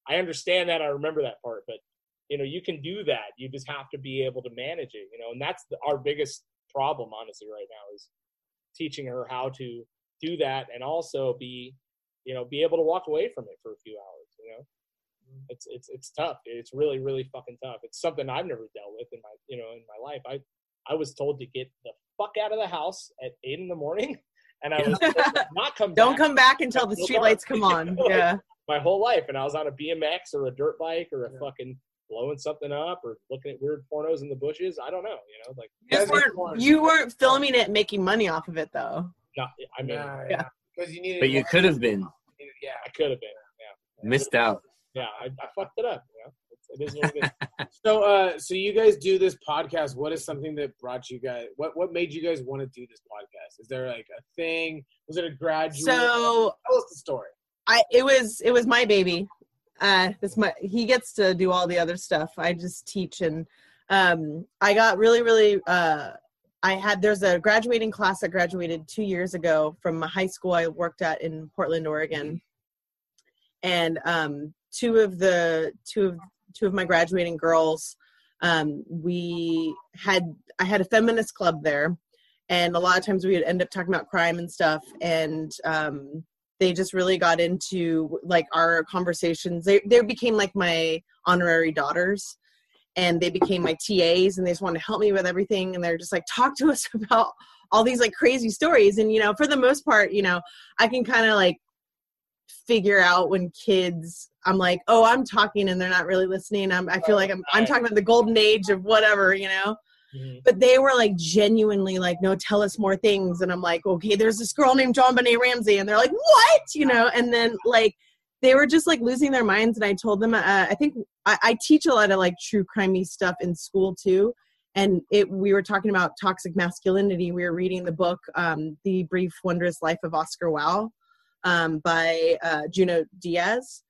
I understand that. I remember that part, but you know, you can do that. You just have to be able to manage it. You know, and that's the, our biggest problem, honestly, right now is teaching her how to do that and also be, you know, be able to walk away from it for a few hours. You know, mm-hmm. it's it's it's tough. It's really really fucking tough. It's something I've never dealt with in my you know in my life. I I was told to get the fuck out of the house at eight in the morning, and I was not come. Don't back come back until the streetlights come on. Yeah. my whole life, and I was on a BMX or a dirt bike or a Yeah. fucking blowing something up or looking at weird pornos in the bushes. I don't know. You know, like You, just weren't, important. you weren't filming it, making money off of it, though. not. I mean, Yeah. yeah. Because you needed. but you could have been Yeah. I could have been. Yeah, missed out. yeah. I, I fucked it up. You know, it's, it is what it is. So, uh, so you guys do this podcast. What is something that brought you guys? What what made you guys want to do this podcast? Is there like a thing? Was it a gradual? So tell us the story. I it was it was my baby. Uh this my he gets to do all the other stuff. I just teach and um I got really really uh I had there's a graduating class that graduated 2 years ago from a high school I worked at in Portland, Oregon. And um two of the two of two of my graduating girls um we had I had a feminist club there and a lot of times we would end up talking about crime and stuff and um they just really got into like our conversations. They they became like my honorary daughters and they became my TAs and they just wanted to help me with everything and they're just like talk to us about all these like crazy stories. And you know for the most part you know I can kind of like figure out when kids I'm like oh I'm talking and they're not really listening. I'm I feel oh, like I'm I'm talking about the golden age of whatever you know Mhm. but they were like genuinely like no tell us more things. And i'm like okay there's this girl named JonBenét Ramsey. And they're like what? You know? And then like they were just like losing their minds. And i told them uh, i think I, I teach a lot of like true crimey stuff in school too. And it we were talking about toxic masculinity. We were reading the book um, the brief wondrous life of Oscar Wao um, by uh, Junot Díaz.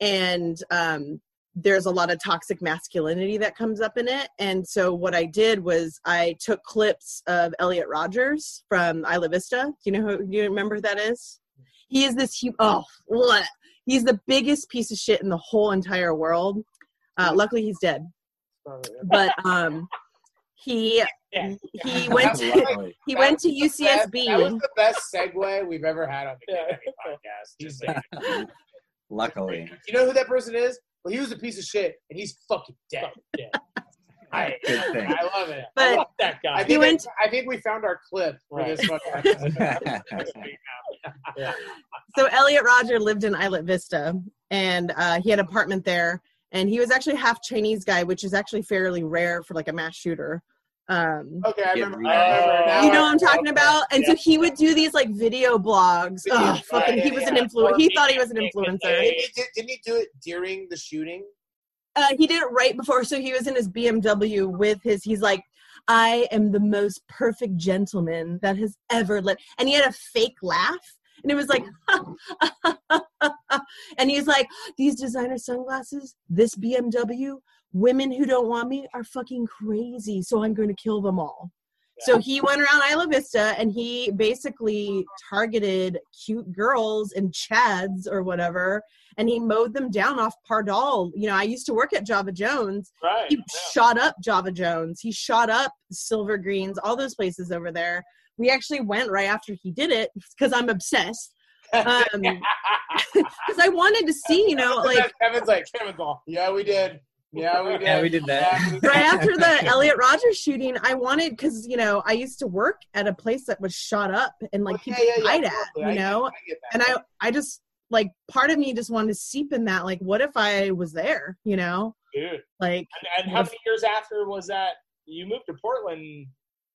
And um, there's a lot of toxic masculinity that comes up in it. And so what I did was I took clips of Elliot Rogers from Isla Vista. Do you know who? Do you remember who that is? He is this. hu- Oh, what? He's the biggest piece of shit in the whole entire world. Uh, luckily, he's dead. But um, he Yeah. he went to, Luckily. he went to That was the best- That was UCSB. the best segue we've ever had on the Yeah. Podcast. Just. Luckily. You know who that person is? Well, he was a piece of shit, and he's fucking dead. Yeah. I, I love it. I love that guy. I think, went- I, I think we found our clip for Right. this fucking yeah. so Elliot Roger lived in Isla Vista, and uh, he had an apartment there. And he was actually half Chinese guy, which is actually fairly rare for like a mass shooter. Um, Okay, I remember. I remember you know what I'm talking about? And so he would do these like video blogs. Video- Ugh, fucking, he was an influencer. He thought he was an influencer. Didn't he, didn't he do it during the shooting? Uh, he did it right before. So he was in his BMW with his. He's like, I am the most perfect gentleman that has ever lived. And he had a fake laugh. And it was like, and he's like, these designer sunglasses, this BMW, women who don't want me are fucking crazy. So I'm going to kill them all. So he went around Isla Vista and he basically targeted cute girls and chads or whatever, and he mowed them down off Pardall. You know, I used to work at Java Jones. Right. He yeah. shot up Java Jones. He shot up Silver Greens, all those places over there. We actually went right after he did it because I'm obsessed. Um, because I wanted to see, you know, like Kevin's like, Kevin's all, yeah, we did. Yeah, we did. Yeah, we did that. Yeah, we right after the Elliot Rogers shooting, I wanted because you know I used to work at a place that was shot up and like Yeah, people yeah, yeah, died at, you know, I get that. and I I just like part of me just wanted to seep in that like what if I was there, you know, Dude. like And, and how many years after was that? You moved to Portland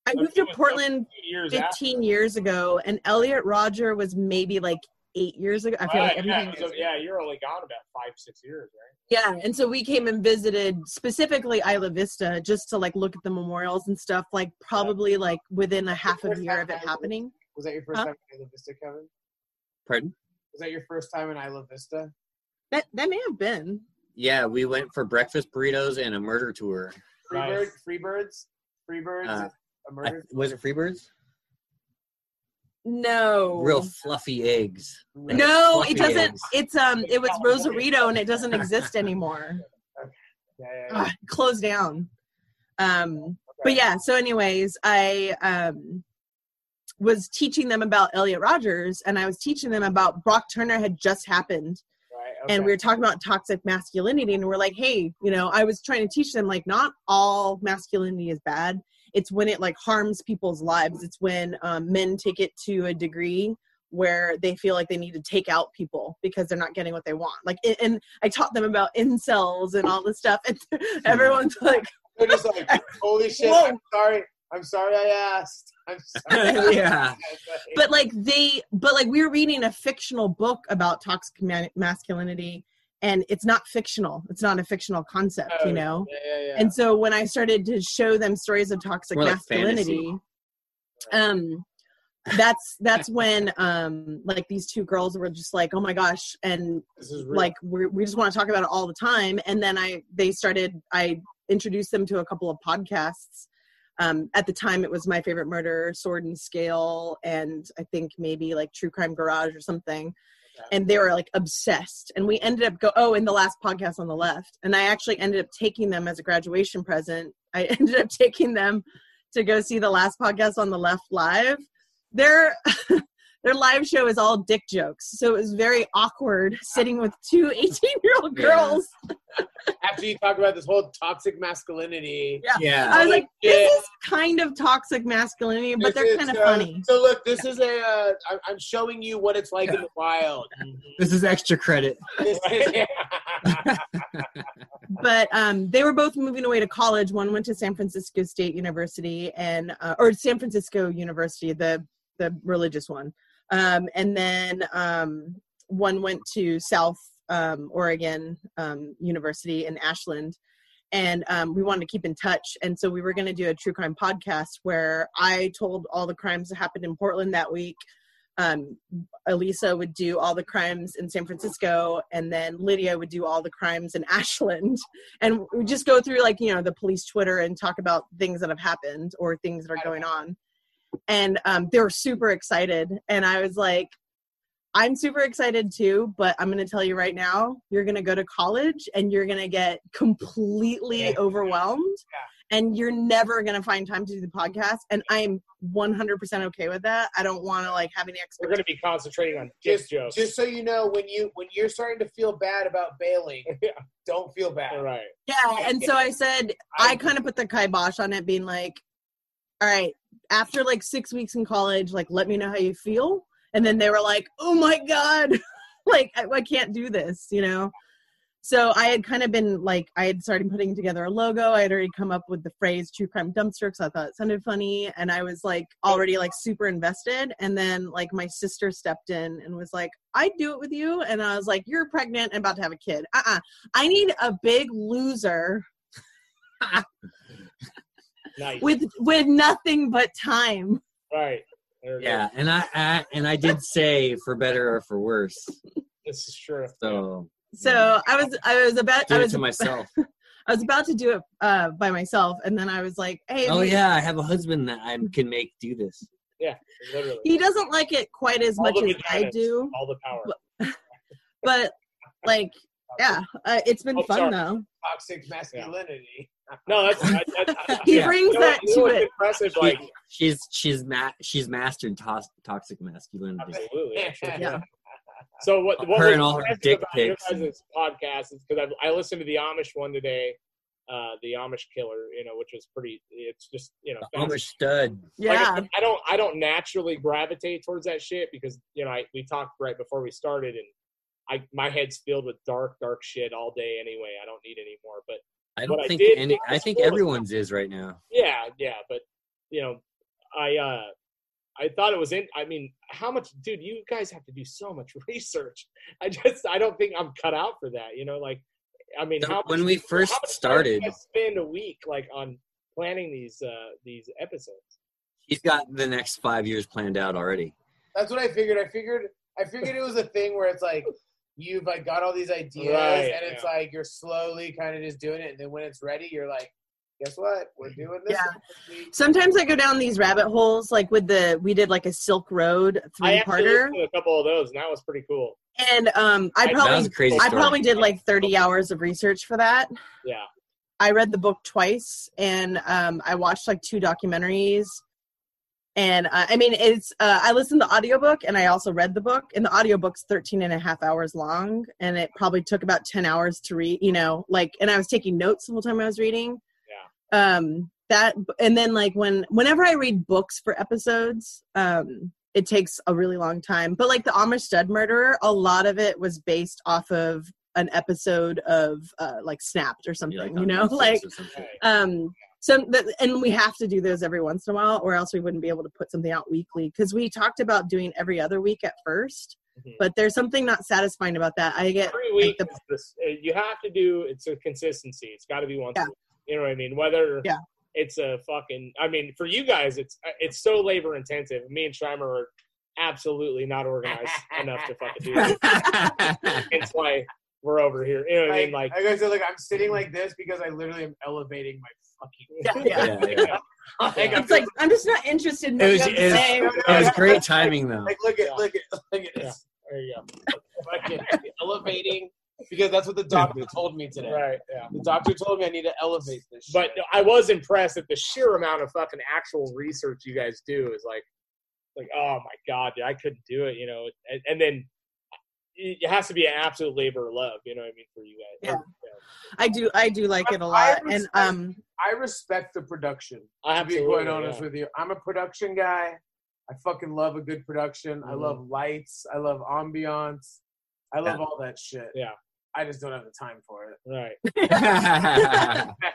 I moved to Portland a few years after. 15 years ago, and Elliot Roger was maybe like eight years ago. I feel like Right, yeah, everything. so, yeah, you're only gone about five, six years, right? Yeah, and so we came and visited specifically Isla Vista just to like look at the memorials and stuff. Like probably like within a half a year of it happening. Was that your first Huh? time in Isla Vista, Kevin? Pardon? Was that your first time in Isla Vista? That that may have been. Yeah, we went for breakfast burritos and a murder tour. Freebird, Nice. Freebirds, Freebirds, Uh, a I, murder. was it Freebirds? No. Real fluffy eggs. Like, No, fluffy it doesn't. eggs. It's um. It was Rosarito, and it doesn't exist anymore. Yeah, yeah, yeah. Ugh, closed down. Um. But yeah. So, anyways, I um was teaching them about Elliot Rogers, and I was teaching them about Brock Turner had just happened, Right, and we were talking about toxic masculinity and we're like hey you know i was trying to teach them like not all masculinity is bad it's when it like harms people's lives it's when um, men take it to a degree where they feel like they need to take out people because they're not getting what they want like and- and i taught them about incels and all this stuff and everyone's like They're just like, holy shit! Whoa. I'm sorry. I'm sorry. I asked. I'm sorry. yeah. but like they but like we were reading a fictional book about toxic ma- masculinity and it's not fictional it's not a fictional concept Oh, you know Yeah, yeah, yeah. and so when i started to show them stories of toxic More like masculinity um that's that's when um like these two girls were just like oh my gosh and this is real. like we we just want to talk about it all the time and then i they started i introduced them to a couple of podcasts um, at the time it was my favorite murder sword and scale and i think maybe like true crime garage or something and they were like obsessed. And we ended up go oh in the last podcast on the left. And i actually ended up taking them as a graduation present. I ended up taking them to go see the last podcast on the left live. Their their live show is all dick jokes so it was very awkward sitting with two 18 year old Yeah. girls after you talk about this whole toxic masculinity. Yeah. Yeah. i was like this is kind of toxic masculinity but this they're kind of uh, funny So look, this is a. Uh, I- I'm showing you what it's like in the wild. This is extra credit. But um, they were both moving away to college. One went to San Francisco State University and uh, or San Francisco University, the the religious one, um, and then um, one went to South um, Oregon um, University in Ashland. And um, we wanted to keep in touch, and so we were going to do a true crime podcast where I told all the crimes that happened in Portland that week. Um, Elisa would do all the crimes in San Francisco, and then Lydia would do all the crimes in Ashland and we just go through like you know the police twitter and talk about things that have happened or things that are going on and um, they were super excited and i was like i'm super excited too but i'm going to tell you right now you're going to go to college and you're going to get completely Yeah. overwhelmed and you're never going to find time to do the podcast and i'm 100% okay with that i don't want to like have any extra We're going to be concentrating on dick just, jokes. just so you know, when you when you're starting to feel bad about bailing, Yeah. don't feel bad. All right. Yeah, and so I said I kind of put the kibosh on it, being like, "All right, after like six weeks in college, like let me know how you feel." And then they were like, "Oh my god, like I, I can't do this," you know. So I had kind of been like, I had started putting together a logo. I had already come up with the phrase "true crime dumpster" because I thought it sounded funny, and I was like already like super invested. And then like my sister stepped in and was like, "I'd do it with you," and I was like, "You're pregnant and about to have a kid. Uh-uh. I need a big loser." Nice. with with nothing but time. right. There Yeah, is. and I, I and I did say for better or for worse. This is true. So So I was I was about did I was to myself. I was about to do it uh, by myself, and then I was like, "Hey, oh we- yeah, I have a husband that I can make do this. Yeah, literally. he doesn't like it quite as All much as I do, All the power. but like, yeah, uh, it's been Oh, fun sorry. though. Toxic masculinity. No, that's. I, I, I, He Yeah. brings you know, that you know to it. Impressive, She- like she's she's ma- she's mastered tos- toxic masculinity. absolutely. yeah. Yeah. So what? What Her and all her dick pics. guys' podcast is because I, I listened to the Amish one today, uh, the Amish Killer, you know, which is pretty. It's just you know, Amish stud. like I Yeah. said, I don't I don't naturally gravitate towards that shit because you know I, we talked right before we started and I my head's filled with dark dark shit all day anyway. I don't need any more. But I don't I think did any. I think everyone's is right now. yeah, yeah. But you know, I uh I thought it was in. I mean, how much, dude? You guys have to do so much research. I just I don't think I'm cut out for that. You know, like I mean, So how when much- we first how much time do started- you guys spend a week like on planning these uh these episodes. He's got the next five years planned out already. That's what I figured. I figured I figured it was a thing where it's like you've like got all these ideas Right, and it's yeah. like you're slowly kind of just doing it and then when it's ready you're like guess what we're doing this Yeah. Sometimes I go down these rabbit holes, like with the we did like a Silk Road three actually parter, listened to a couple of those, and that was pretty cool. and um, I That That was probably a crazy I story. probably did like thirty hours of research for that. Yeah. I read the book twice, and um, I watched like two documentaries. And uh, I mean, it's uh, I listened to the audiobook and I also read the book. And the audiobook's 13 and a half hours long, and it probably took about 10 hours to read. You know, like, and I was taking notes the whole time I was reading. Yeah. Um, that and then like when whenever I read books for episodes, um, it takes a really long time. But like the Amish Stud Murderer, a lot of it was based off of an episode of uh, like Snapped or something. Yeah, like you know, like or some so that, and we have to do those every once in a while or else we wouldn't be able to put something out weekly because we talked about doing every other week at 1st Mhm. but there's something not satisfying about that i get Every like the, it's this, uh, you have to do. It's a consistency. It's got to be once. Yeah. a week. You know what I mean? Whether Yeah. it's a fucking. I mean, for you guys, it's uh, it's so labor intensive. Me and Schreimer are absolutely not organized enough to fucking do it. That's why we're over here. You know what I mean? Like, I gotta like I'm sitting like this because I literally am elevating my fucking. yeah, yeah. yeah, yeah. like, it's like i'm just not interested in It was, what you it, was, it was great timing though. like look at Yeah. look at look at Yeah. this. there you go. Fucking elevating because that's what the doctor told me today. Right. Yeah. The doctor told me I need to elevate this. But. I was impressed at the sheer amount of fucking actual research you guys do. Is like, like, oh my god, dude, I couldn't do it. You know, and, and then it has to be an absolute labor of love. You know what I mean for you guys. Yeah. i do i do like it a lot and um I respect the production. I to be quite honest yeah. with you, I'm a production guy. I fucking love a good production. I Mhm. love lights. I love ambiance. I love Yeah. all that shit. Yeah. I just don't have the time for it. Right.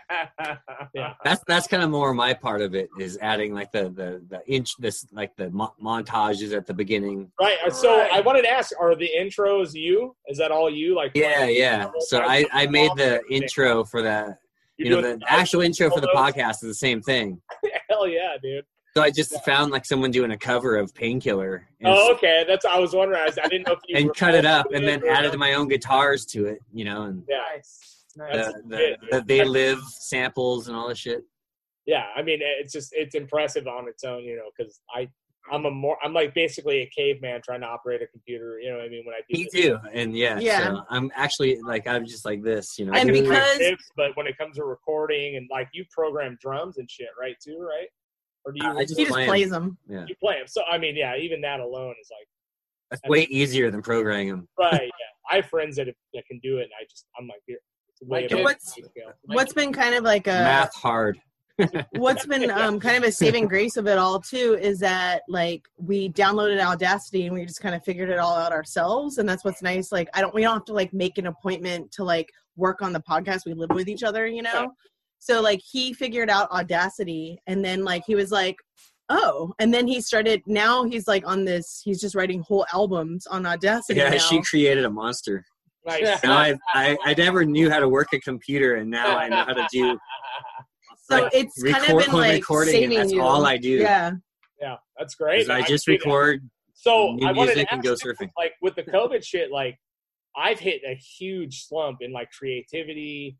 Yeah. that's that's kind of more my part of it is adding like the the the inch this like the mo- montages at the beginning. Right. uh, So Right. I wanted to ask: Are the intros you? Is that all you? Like, Yeah, yeah. So I I made the intro for that. You know, the actual intro for the podcast is the same thing. Hell yeah, dude. So I just found like someone doing a cover of Painkiller Oh, okay. That's I was wondering. I, was, I didn't know if you and were- cut it up and then added my own guitars to it. You know, and Yeah. nice. nice. the, the, it, the they live samples and all this shit. yeah i mean it's just it's impressive on its own you know because i i'm a more i'm like basically a caveman trying to operate a computer you know what i mean when i do Me this. too. And yeah, Yeah. So I'm actually like I'm just like this. You know, And can doing, read because- tips, but when it comes to recording and like you program drums and shit right too right or do you I just he just play 'em. plays them yeah, you play them so i mean yeah even that alone is like that's way easier than programming them. right yeah i have friends that, that can do it and i just i'm like here it's way Like, what's- what's been kind of like a Math hard. What's been um, kind of a saving grace of it all too is that like we downloaded audacity and we just kind of figured it all out ourselves and that's what's nice like i don't we don't have to like make an appointment to like work on the podcast we live with each other you know so like he figured out audacity and then like he was like oh and then he started now he's like on this he's just writing whole albums on audacity Yeah, now. she created a monster. nice Now I, I I never knew how to work a computer, and now I know how to do so like, it's kind of been like recording, and saving that's you all I do. yeah yeah that's great Is I just see that. Uh, record so new i wanted music to and ask go surfing. like with the COVID shit, like I've hit a huge slump in like creativity.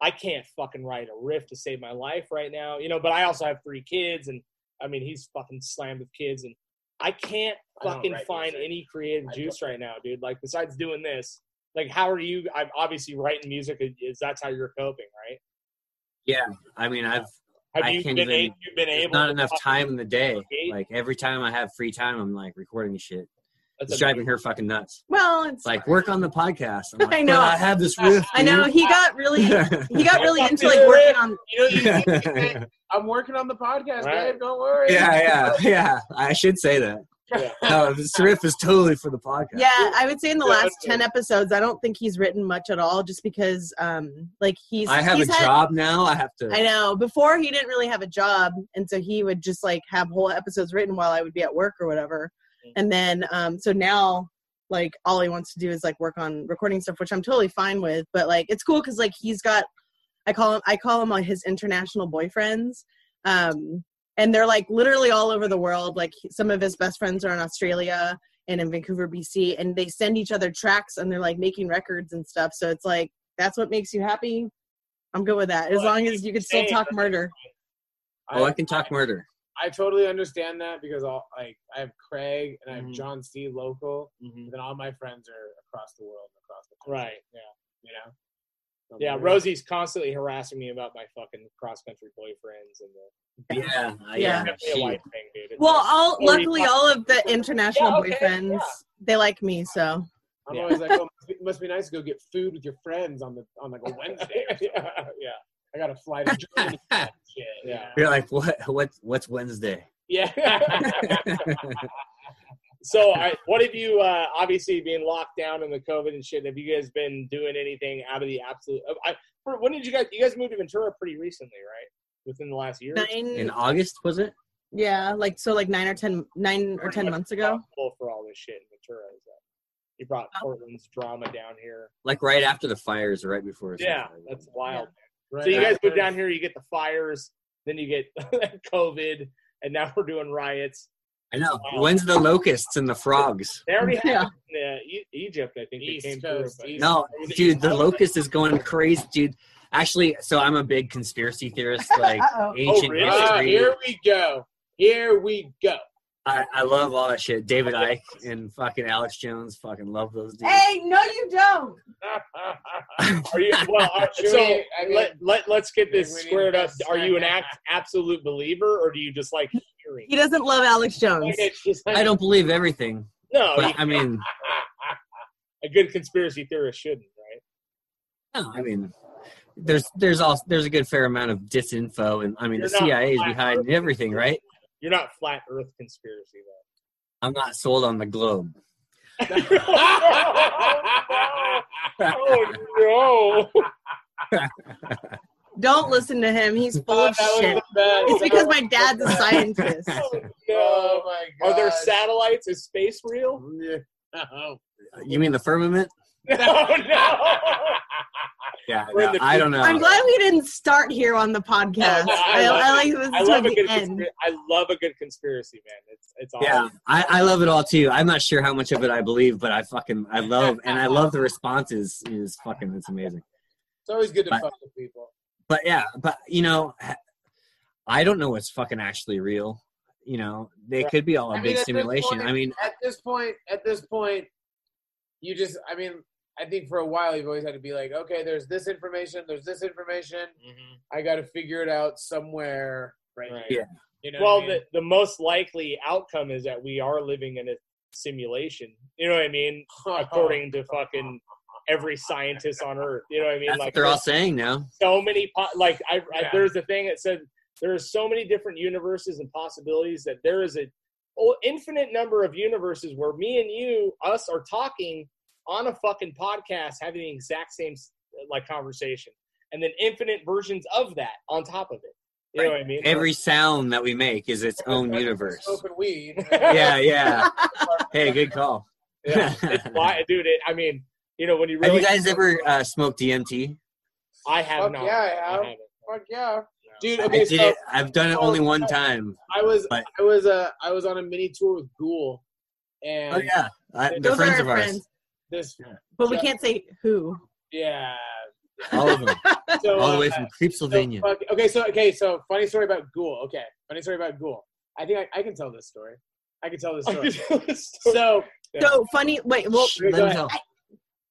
I can't fucking write a riff to save my life right now, you know. But I also have three kids, and I mean he's fucking slammed with kids, and I can't fucking write find music. any creative juice right now, dude. Like besides doing this, like how are you? I'm obviously writing music. Is that's how you're coping, right? Yeah, I mean I've Have I you can't been even- a- you've been able? not enough time in the day. create? Like every time I have free time, I'm like recording shit. That's It's a- driving her fucking nuts. Well, it's It's like work on the podcast. I'm like, I know. I have this riff. I know he got really he got really into like working on You know, you, you, yeah, I'm working on the podcast, Right. Dave. Don't worry. Yeah, yeah, yeah. I should say that. Yeah. No, this riff is totally for the podcast. Yeah, I would say in the Yeah, last okay. ten episodes, I don't think he's written much at all, just because um like he's I have he's a had- job now. I have to. I know. Before he didn't really have a job, and so he would just like have whole episodes written while I would be at work or whatever. And then um so now like all he wants to do is like work on recording stuff, which I'm totally fine with. But like it's cool because like he's got I call him I call him like his international boyfriends. Um and they're like literally all over the world. Like some of his best friends are in Australia and in Vancouver, BC, and they send each other tracks and they're like making records and stuff. So it's like that's what makes you happy. I'm good with that as Well, long as you can still talk but- murder. oh, I can talk murder. I totally understand that because all like I have Craig and I have Mhm. John C. local, Mhm. and then all my friends are across the world, across the country, Right. Yeah. you know. So Yeah. we're- Rosie's constantly harassing me about my fucking cross country boyfriends and the Yeah, I- Yeah. definitely she- thing, dude. Well, like- all luckily all of the international Yeah, okay, boyfriends yeah. they like me. So I'm Yeah. always like, oh, must be, must be nice to go get food with your friends on the on like a Wednesday. or yeah. Yeah. I got to fly to Germany. for. Yeah. You're like, what? What? What's Wednesday? Yeah. So, I, what have you? Uh, obviously, being locked down in the COVID and shit. Have you guys been doing anything out of the absolute? I, for, when did you guys? You guys moved to Ventura pretty recently, right? Within the last year. nine, In August was it? yeah, like so, like nine or ten, nine or ten months ago. For all this shit in Ventura, is that you brought Oh. Portland's drama down here? Like right after the fires, or right before? Yeah, something. that's wild. Right So you guys after- move down here, you get the fires, then you get COVID, and now we're doing riots. I know. When's the locusts and the frogs? They already Yeah. happened in uh, E- Egypt, I think East came Coast, through. East No, dude, the locust is going crazy, dude. Actually, so I'm a big conspiracy theorist, like Uh-oh. ancient really? Ah, history. here we go. Here we go. I, I love all that shit. David Icke and fucking Alex Jones, fucking love those dudes. Hey, no, you don't. Are you well? Are, so we- I mean, let, let let's get this squared up. Are you an act, absolute believer, or do you just like hearing? He doesn't love Alex Jones. Like- I don't believe everything, No, but I mean, a good conspiracy theorist shouldn't, right? no, I mean, there's there's also there's a good fair amount of disinfo, and I mean, You're the CIA is behind earth. everything, right? You're not flat Earth conspiracy though. I'm not sold on the globe. though. oh no! Oh, Don't listen to him. He's full Oh, of shit. the. It's because my dad's a scientist. Oh, Oh no! my god. Are there satellites? Is space real? Oh. You mean the firmament? No, no. Yeah, no, the I don't know. I'm glad we didn't start here on the podcast. No, no, I, I love I like this I to love a the good. end. Conspira- I love a good conspiracy, man. It's it's awesome. Yeah, I, I love it all too. I'm not sure how much of it I believe, but I fucking I love and I love the responses. Is fucking it's amazing. It's always good to But- fuck with people. But yeah, but you know, I don't know what's fucking actually real. You know, they Right. could be all a I big at this simulation. point- I mean, At this point, at this point, you just, I mean, I think for a while you've always had to be like, okay, there's this information, there's this information. Mhm. I got to figure it out somewhere right, Right. here. You know Well, I mean? the, the most likely outcome is that we are living in a simulation. You know what I mean? According to fucking every scientist on Earth. You know what I mean? that's like what they're all saying now. so many. Po- like I, I Yeah. there's a thing that said there are so many different universes and possibilities that there is a oh, infinite number of universes where me and you, us, are talking on a fucking podcast, having the exact same like conversation, and then infinite versions of that on top of it. You know what I mean? Every sound that we make is its own universe. Smoking weed. Yeah, yeah. Hey, good call. Yeah, it's dude. It, I mean, you know, when you Have you guys ever uh, smoked DMT? I have Fuck not. yeah, I have. haven't. Fuck yeah, dude. I Okay, did so it. I've done it only one time. I was, But- I was, uh, I was on a mini tour with Ghoul, and Oh yeah, I, they're Those friends are of our ours. friends, this, but we can't say who. yeah. All of them, So, all the way uh, from Creepsylvania. fuck- okay, so okay, so funny story about Ghoul. Okay, funny story about Ghoul. I think I, I can tell this story. I can tell this story. so So funny. Wait, well, Shh, let go him ahead. tell.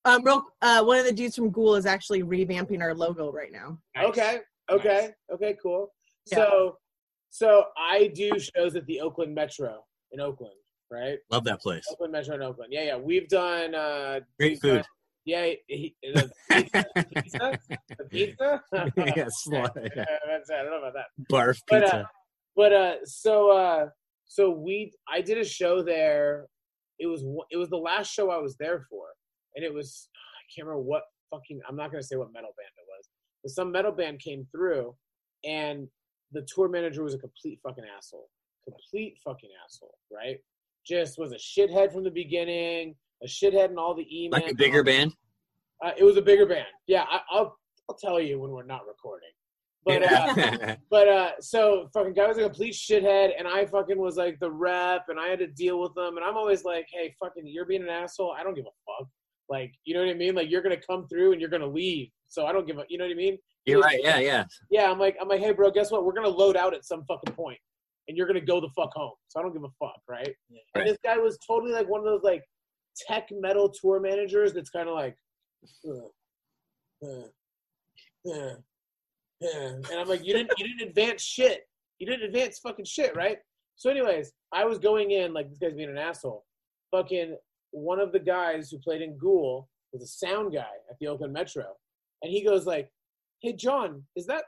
Um, real, uh, one of the dudes from Ghoul is actually revamping our logo right now. okay, okay, okay, cool. So so I do shows at the Oakland Metro in Oakland. right? Love that place. Oakland Metro in Oakland. Yeah, yeah. We've done. uh Great food. Yeah, he, the pizza. pizza? The pizza? yeah, slut. Yeah, Yeah. I don't know about that. Barf But, pizza. uh, But uh, so uh, so we I did a show there. It was it was the last show I was there for, and it was I can't remember what fucking I'm not gonna say what metal band it was, but some metal band came through, and the tour manager was a complete fucking asshole, complete fucking asshole, right? Just was a shithead from the beginning, a shithead in all the emails. like a bigger band. Uh, it was a bigger band. Yeah, I, I'll I'll tell you when we're not recording. But uh, but uh, so fucking guy was a complete shithead, and I fucking was like the rep, and I had to deal with them, and I'm always like, hey, fucking, you're being an asshole. I don't give a fuck. Like, you know what I mean? Like, you're gonna come through and you're gonna leave. So I don't give a, you know what I mean? You're right. Yeah, yeah. Yeah, I'm like, I'm like, hey, bro, guess what? We're gonna load out at some fucking point, and you're gonna go the fuck home. So I don't give a fuck, right? Right. And this guy was totally like one of those like tech metal tour managers that's kind of like, uh, uh, uh, uh. and I'm like, you didn't, you didn't advance shit. You didn't advance fucking shit, right? So, anyways, I was going in like this guy's being an asshole. Fucking one of the guys who played in Ghoul was a sound guy at the Oakland Metro, and he goes like, "Hey, John, is that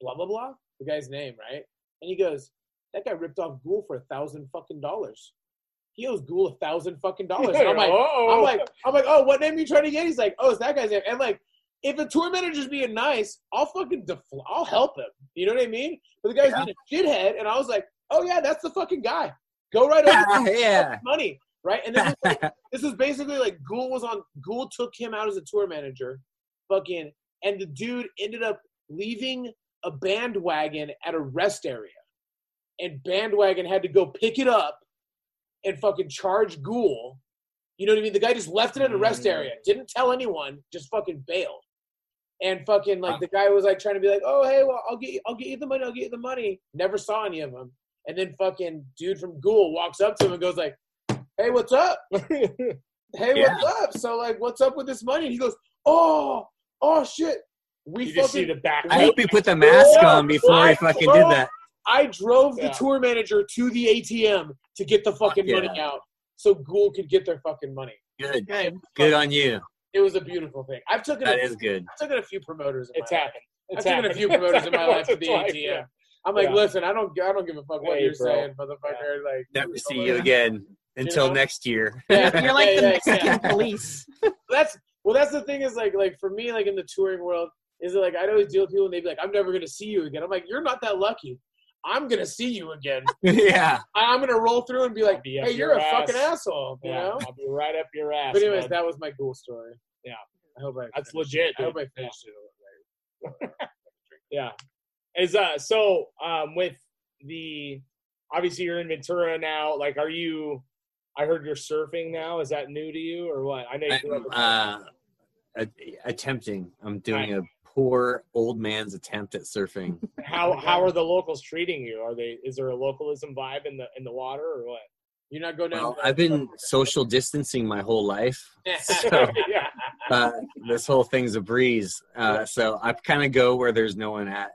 blah blah blah?" The guy's name, right? And he goes, "That guy ripped off Ghoul for a thousand fucking dollars. He owes Ghoul a thousand fucking dollars." And I'm like, oh, I'm like, I'm like, oh, what name are you trying to get? He's like, oh, it's that guy's name. And like, if a tour manager's being nice, I'll fucking defl- I'll help him. You know what I mean? But the guy's Yeah. being a shithead, and I was like, oh yeah, that's the fucking guy. Go right over there, yeah. money, right? And this is, like, this is basically like Ghoul was on. Ghoul took him out as a tour manager, fucking, and the dude ended up leaving a bandwagon at a rest area, and bandwagon had to go pick it up and fucking charge Ghoul. You know what I mean? The guy just left it at a rest Mm. area, didn't tell anyone, just fucking bailed. And fucking like the guy was like trying to be like, oh hey, well I'll get you, I'll get you the money, I'll get you the money. Never saw any of them. And then fucking dude from Ghoul walks up to him and goes like, hey, what's up? Hey, Yeah. what's up? So like, what's up with this money? And he goes, oh, oh shit. We you just see fucking the back. I hope he put the mask Yeah, on before he I fucking did that. I drove the tour manager to the ATM to get the fucking Fuck money yeah. out so Ghoul could get their fucking money. Good. Good. Good on you. It was a beautiful thing. I've taken That a, is good. I've taken a few promoters in It's my life. happened. I've It's taken a few promoters in my life to the Twice, ATM. yeah. I'm like, Yeah. listen, I don't, I don't give a fuck what Hey, you're bro. saying, motherfucker. Like, Never see you again until know? next year. Yeah. You're like the Yeah, yeah, Mexican yeah. police. that's well that's the thing is like like for me like in the touring world is that like I'd always deal with people and they'd be like I'm never gonna see you again I'm like you're not that lucky I'm gonna see you again yeah. I- I'm gonna roll through and be like Be hey you're a ass. fucking asshole you Yeah, know I'll be right up your ass. but anyways man. that was my cool story Yeah. I hope I That's legit, it. I hope. I finished it right Yeah. Is uh so um with the obviously you're in Ventura now, like are you I heard you're surfing now. Is that new to you or what? I know you grew up I'm uh, attempting. I'm doing a poor old man's attempt at surfing. how how are the locals treating you? Are they is there a localism vibe in the in the water or what? you're not going down Well, I've been social distancing my whole life. So yeah. uh, this whole thing's a breeze. Uh, so I kind of go where there's no one at,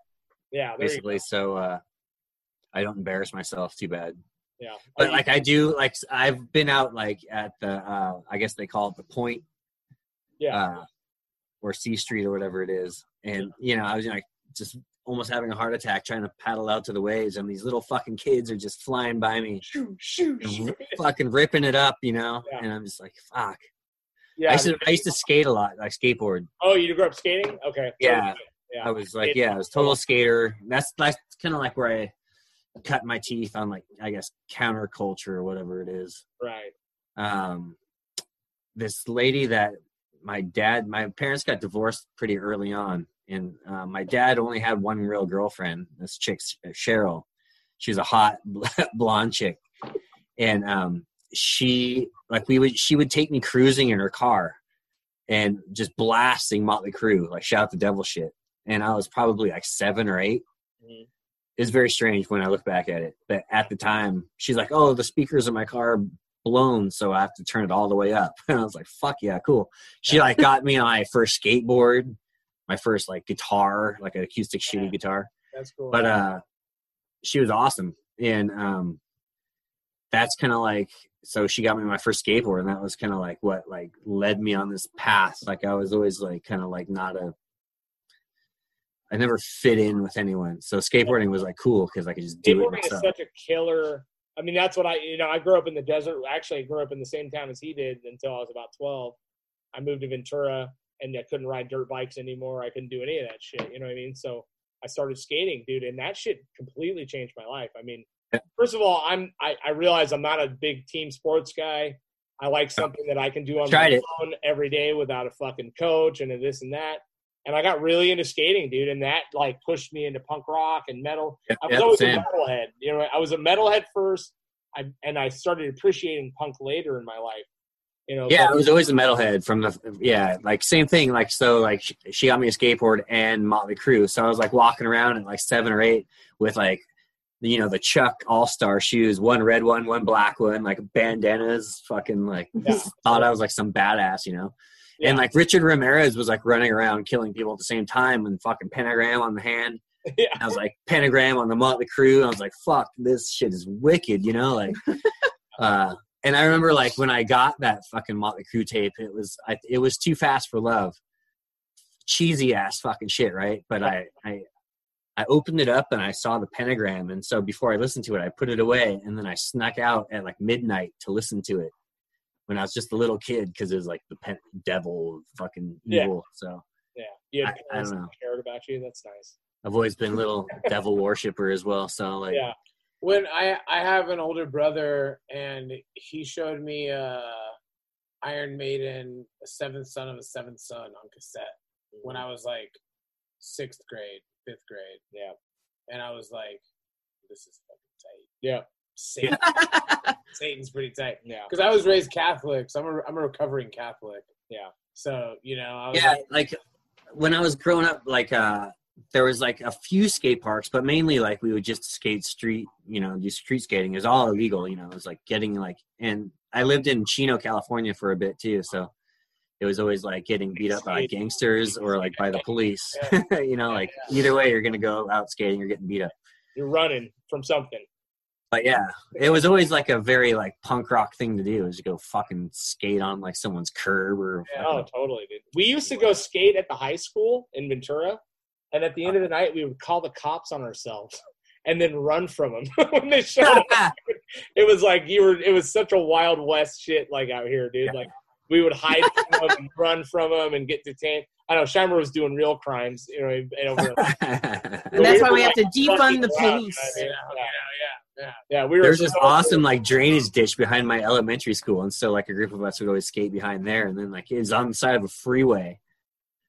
Yeah, basically. So uh, I don't embarrass myself too bad. Yeah. But like I do, like I've been out like at the, uh, I guess they call it the point, yeah. uh, or C Street or whatever it is, and you know I was like just almost having a heart attack trying to paddle out to the waves, and these little fucking kids are just flying by me, Shoo, shoo, shoo. fucking ripping it up, you know, Yeah. and I'm just like fuck. Yeah. I used to I used to skate a lot, like skateboard. oh, you grew up skating? Okay. Yeah. Yeah. I was like, yeah, I was total skater. That's that's kind of like where I cut my teeth on like I guess counterculture or whatever it is. Right. Um, this lady that my dad, my parents got divorced pretty early on, and uh, my dad only had one real girlfriend. This chick, Cheryl. She was a hot blonde chick, and um, she like we would she would take me cruising in her car, and just blasting Motley Crue, like shout the devil shit. And I was probably like seven or 8 Mhm. It's very strange when I look back at it, but at the time, she's like, "Oh, the speakers in my car are blown, so I have to turn it all the way up." And I was like, "Fuck yeah, cool." She like got me my first skateboard, my first like guitar, like an acoustic shitty guitar. That's cool. But uh she was awesome and um that's kind of like so she got me my first skateboard and that was kind of like what like led me on this path. Like i was always like kind of like not a i never fit in with anyone so skateboarding was like cool because i could just do it Skateboarding is myself such a killer. I mean, that's what I, you know, I grew up in the desert. Actually, I grew up in the same town as he did until I was about 12. I moved to Ventura and I couldn't ride dirt bikes anymore. I couldn't do any of that shit. You know what I mean? So I started skating, dude, and that shit completely changed my life. I mean, first of all, I'm, I, I realize I'm not a big team sports guy. I like something that I can do on Tried my it. own every day without a fucking coach and this and that. And I got really into skating, dude, and that like pushed me into punk rock and metal. I was always same. a metalhead. You know, I was a metalhead first, I, and I started appreciating punk later in my life. You know, yeah but- i was always a metalhead from the yeah like same thing like so like she, she got me a skateboard and motley crue so i was like walking around at like seven or eight with like you know the chuck all-star shoes one red one one black one like bandanas fucking like Yeah. thought i was like some badass you know Yeah. and like richard ramirez was like running around killing people at the same time and fucking pentagram on the hand Yeah. I was like pentagram on the Motley Crue. I was like, fuck, this shit is wicked, you know, like. uh, and I remember like when I got that fucking Motley Crue tape, it was I, it was too fast for love, cheesy ass fucking shit, right? But I I I opened it up and I saw the pentagram, and so before I listened to it, I put it away, and then I snuck out at like midnight to listen to it when I was just a little kid because it was like the pen- devil, fucking evil. Yeah. So yeah, you had I, I don't know. cared about you. That's nice. I've always been a little devil worshiper as well. So like. Yeah, when I I have an older brother and he showed me uh Iron Maiden, a seventh son of a seventh son on cassette when I was like sixth grade, fifth grade. Yeah. And I was like, this is fucking tight. Yeah. Satan, Satan's pretty tight. yeah, Because I was raised Catholic, so I'm a, I'm a recovering Catholic. Yeah. So, you know, I was yeah like, like when i was growing up like uh there was like a few skate parks but mainly like we would just skate street you know do street skating it was all illegal you know it was like getting like and i lived in chino california for a bit too so it was always like getting beat up by gangsters or like by the police you know like either way you're gonna go out skating you're getting beat up you're running from something. But yeah it was always like a very like punk rock thing to do is to go fucking skate on like someone's curb or Oh, totally, dude. We used to go skate at the high school in Ventura, and at the end of the night, we would call the cops on ourselves and then run from them when they showed up. It was like you were. It was such a wild west shit, like out here, dude. Like we would hide from them and run from them and get detained. I know Shimer was doing real crimes, you know. And over, And that's why we have to defund the police. I mean, yeah, yeah, yeah. yeah, we were. There's this awesome like drainage ditch behind my elementary school, and so like a group of us would always skate behind there, and then like it was on the side of a freeway.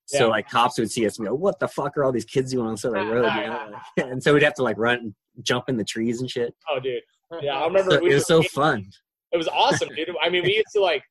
So Yeah. like cops would see us and go, "What the fuck are all these kids doing on the side of the road?" You know? like- and so we'd have to like run, and jump in the trees and shit. Oh, dude. Yeah, I remember. So, we it was so skating- fun. It was awesome, dude. I mean, we used to like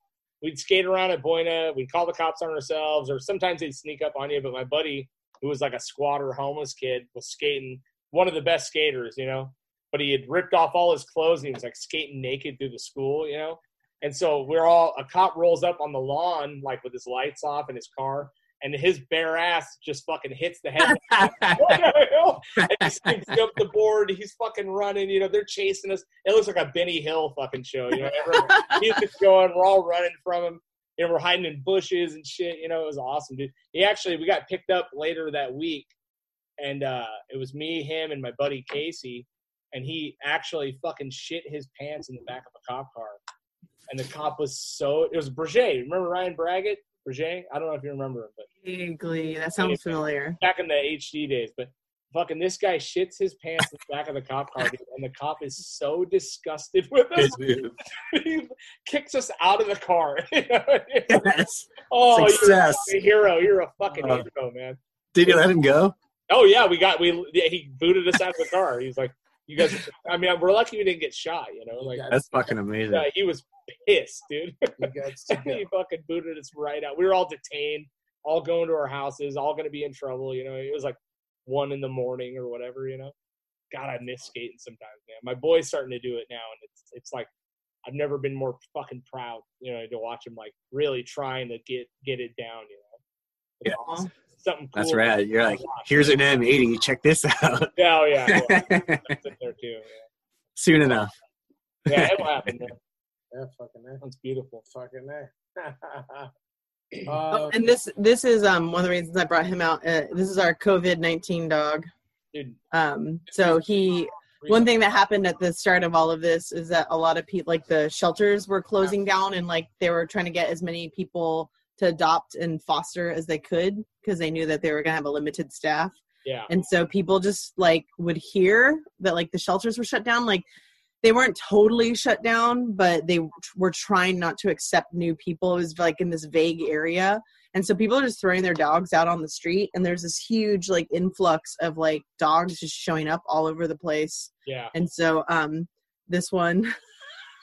we'd skate around at Buena, we'd call the cops on ourselves, or sometimes they'd sneak up on you. But my buddy, who was like a squatter homeless kid, was skating, one of the best skaters, you know. But he had ripped off all his clothes and he was like skating naked through the school, you know. And so we're all a cop rolls up on the lawn like with his lights off in his car, and his bare ass just fucking hits the head. the and he sneaks up the board. He's fucking running. You know, they're chasing us. It looks like a Benny Hill fucking show. You know, everyone, he's just going. We're all running from him. You know, we're hiding in bushes and shit. You know, it was awesome, dude. He actually, we got picked up later that week, and uh, it was me, him, and my buddy Casey, and he actually fucking shit his pants in the back of a cop car. And the cop was so. It was Berger. Remember Ryan Braggett? Berger? I don't know if you remember him, but Vaguely, that sounds familiar. back in the HD days, but fucking this guy shits his pants in the back of the cop car, dude, and the cop is so disgusted with us. he kicks us out of the car. yes. oh, you're a hero! You're a fucking Uh, hero, man. Did you let him go? Oh yeah, we got we. Yeah, he booted us out of the car. He's like, "You guys." I mean, we're lucky we didn't get shot. You know, like That's fucking amazing. yeah, he was pissed, dude. You got to go. he fucking booted us right out. We were all detained, all going to our houses, all going to be in trouble. You know, it was like one in the morning or whatever. You know, God, I miss skating sometimes, man. My boy's starting to do it now, and it's it's like I've never been more fucking proud. You know, to watch him like really trying to get get it down. You know, it's Yeah. awesome. Something cool. That's rad. You're like, here's an M80. Check this out. Yeah, oh, yeah. yeah. There too. Yeah. Soon enough. Yeah, it'll happen. Man. Yeah, fucking that. That's beautiful. Fucking that. Oh, um, and this this is um one of the reasons I brought him out. Uh, this is our COVID nineteen dog. Dude, Um, so he one thing that happened at the start of all of this is that a lot of people like the shelters were closing down and like they were trying to get as many people to adopt and foster as they could because they knew that they were going to have a limited staff yeah. and so people just like would hear that like the shelters were shut down like they weren't totally shut down but they were trying not to accept new people it was like in this vague area and so people are just throwing their dogs out on the street and there's this huge like influx of like dogs just showing up all over the place Yeah. and so um this one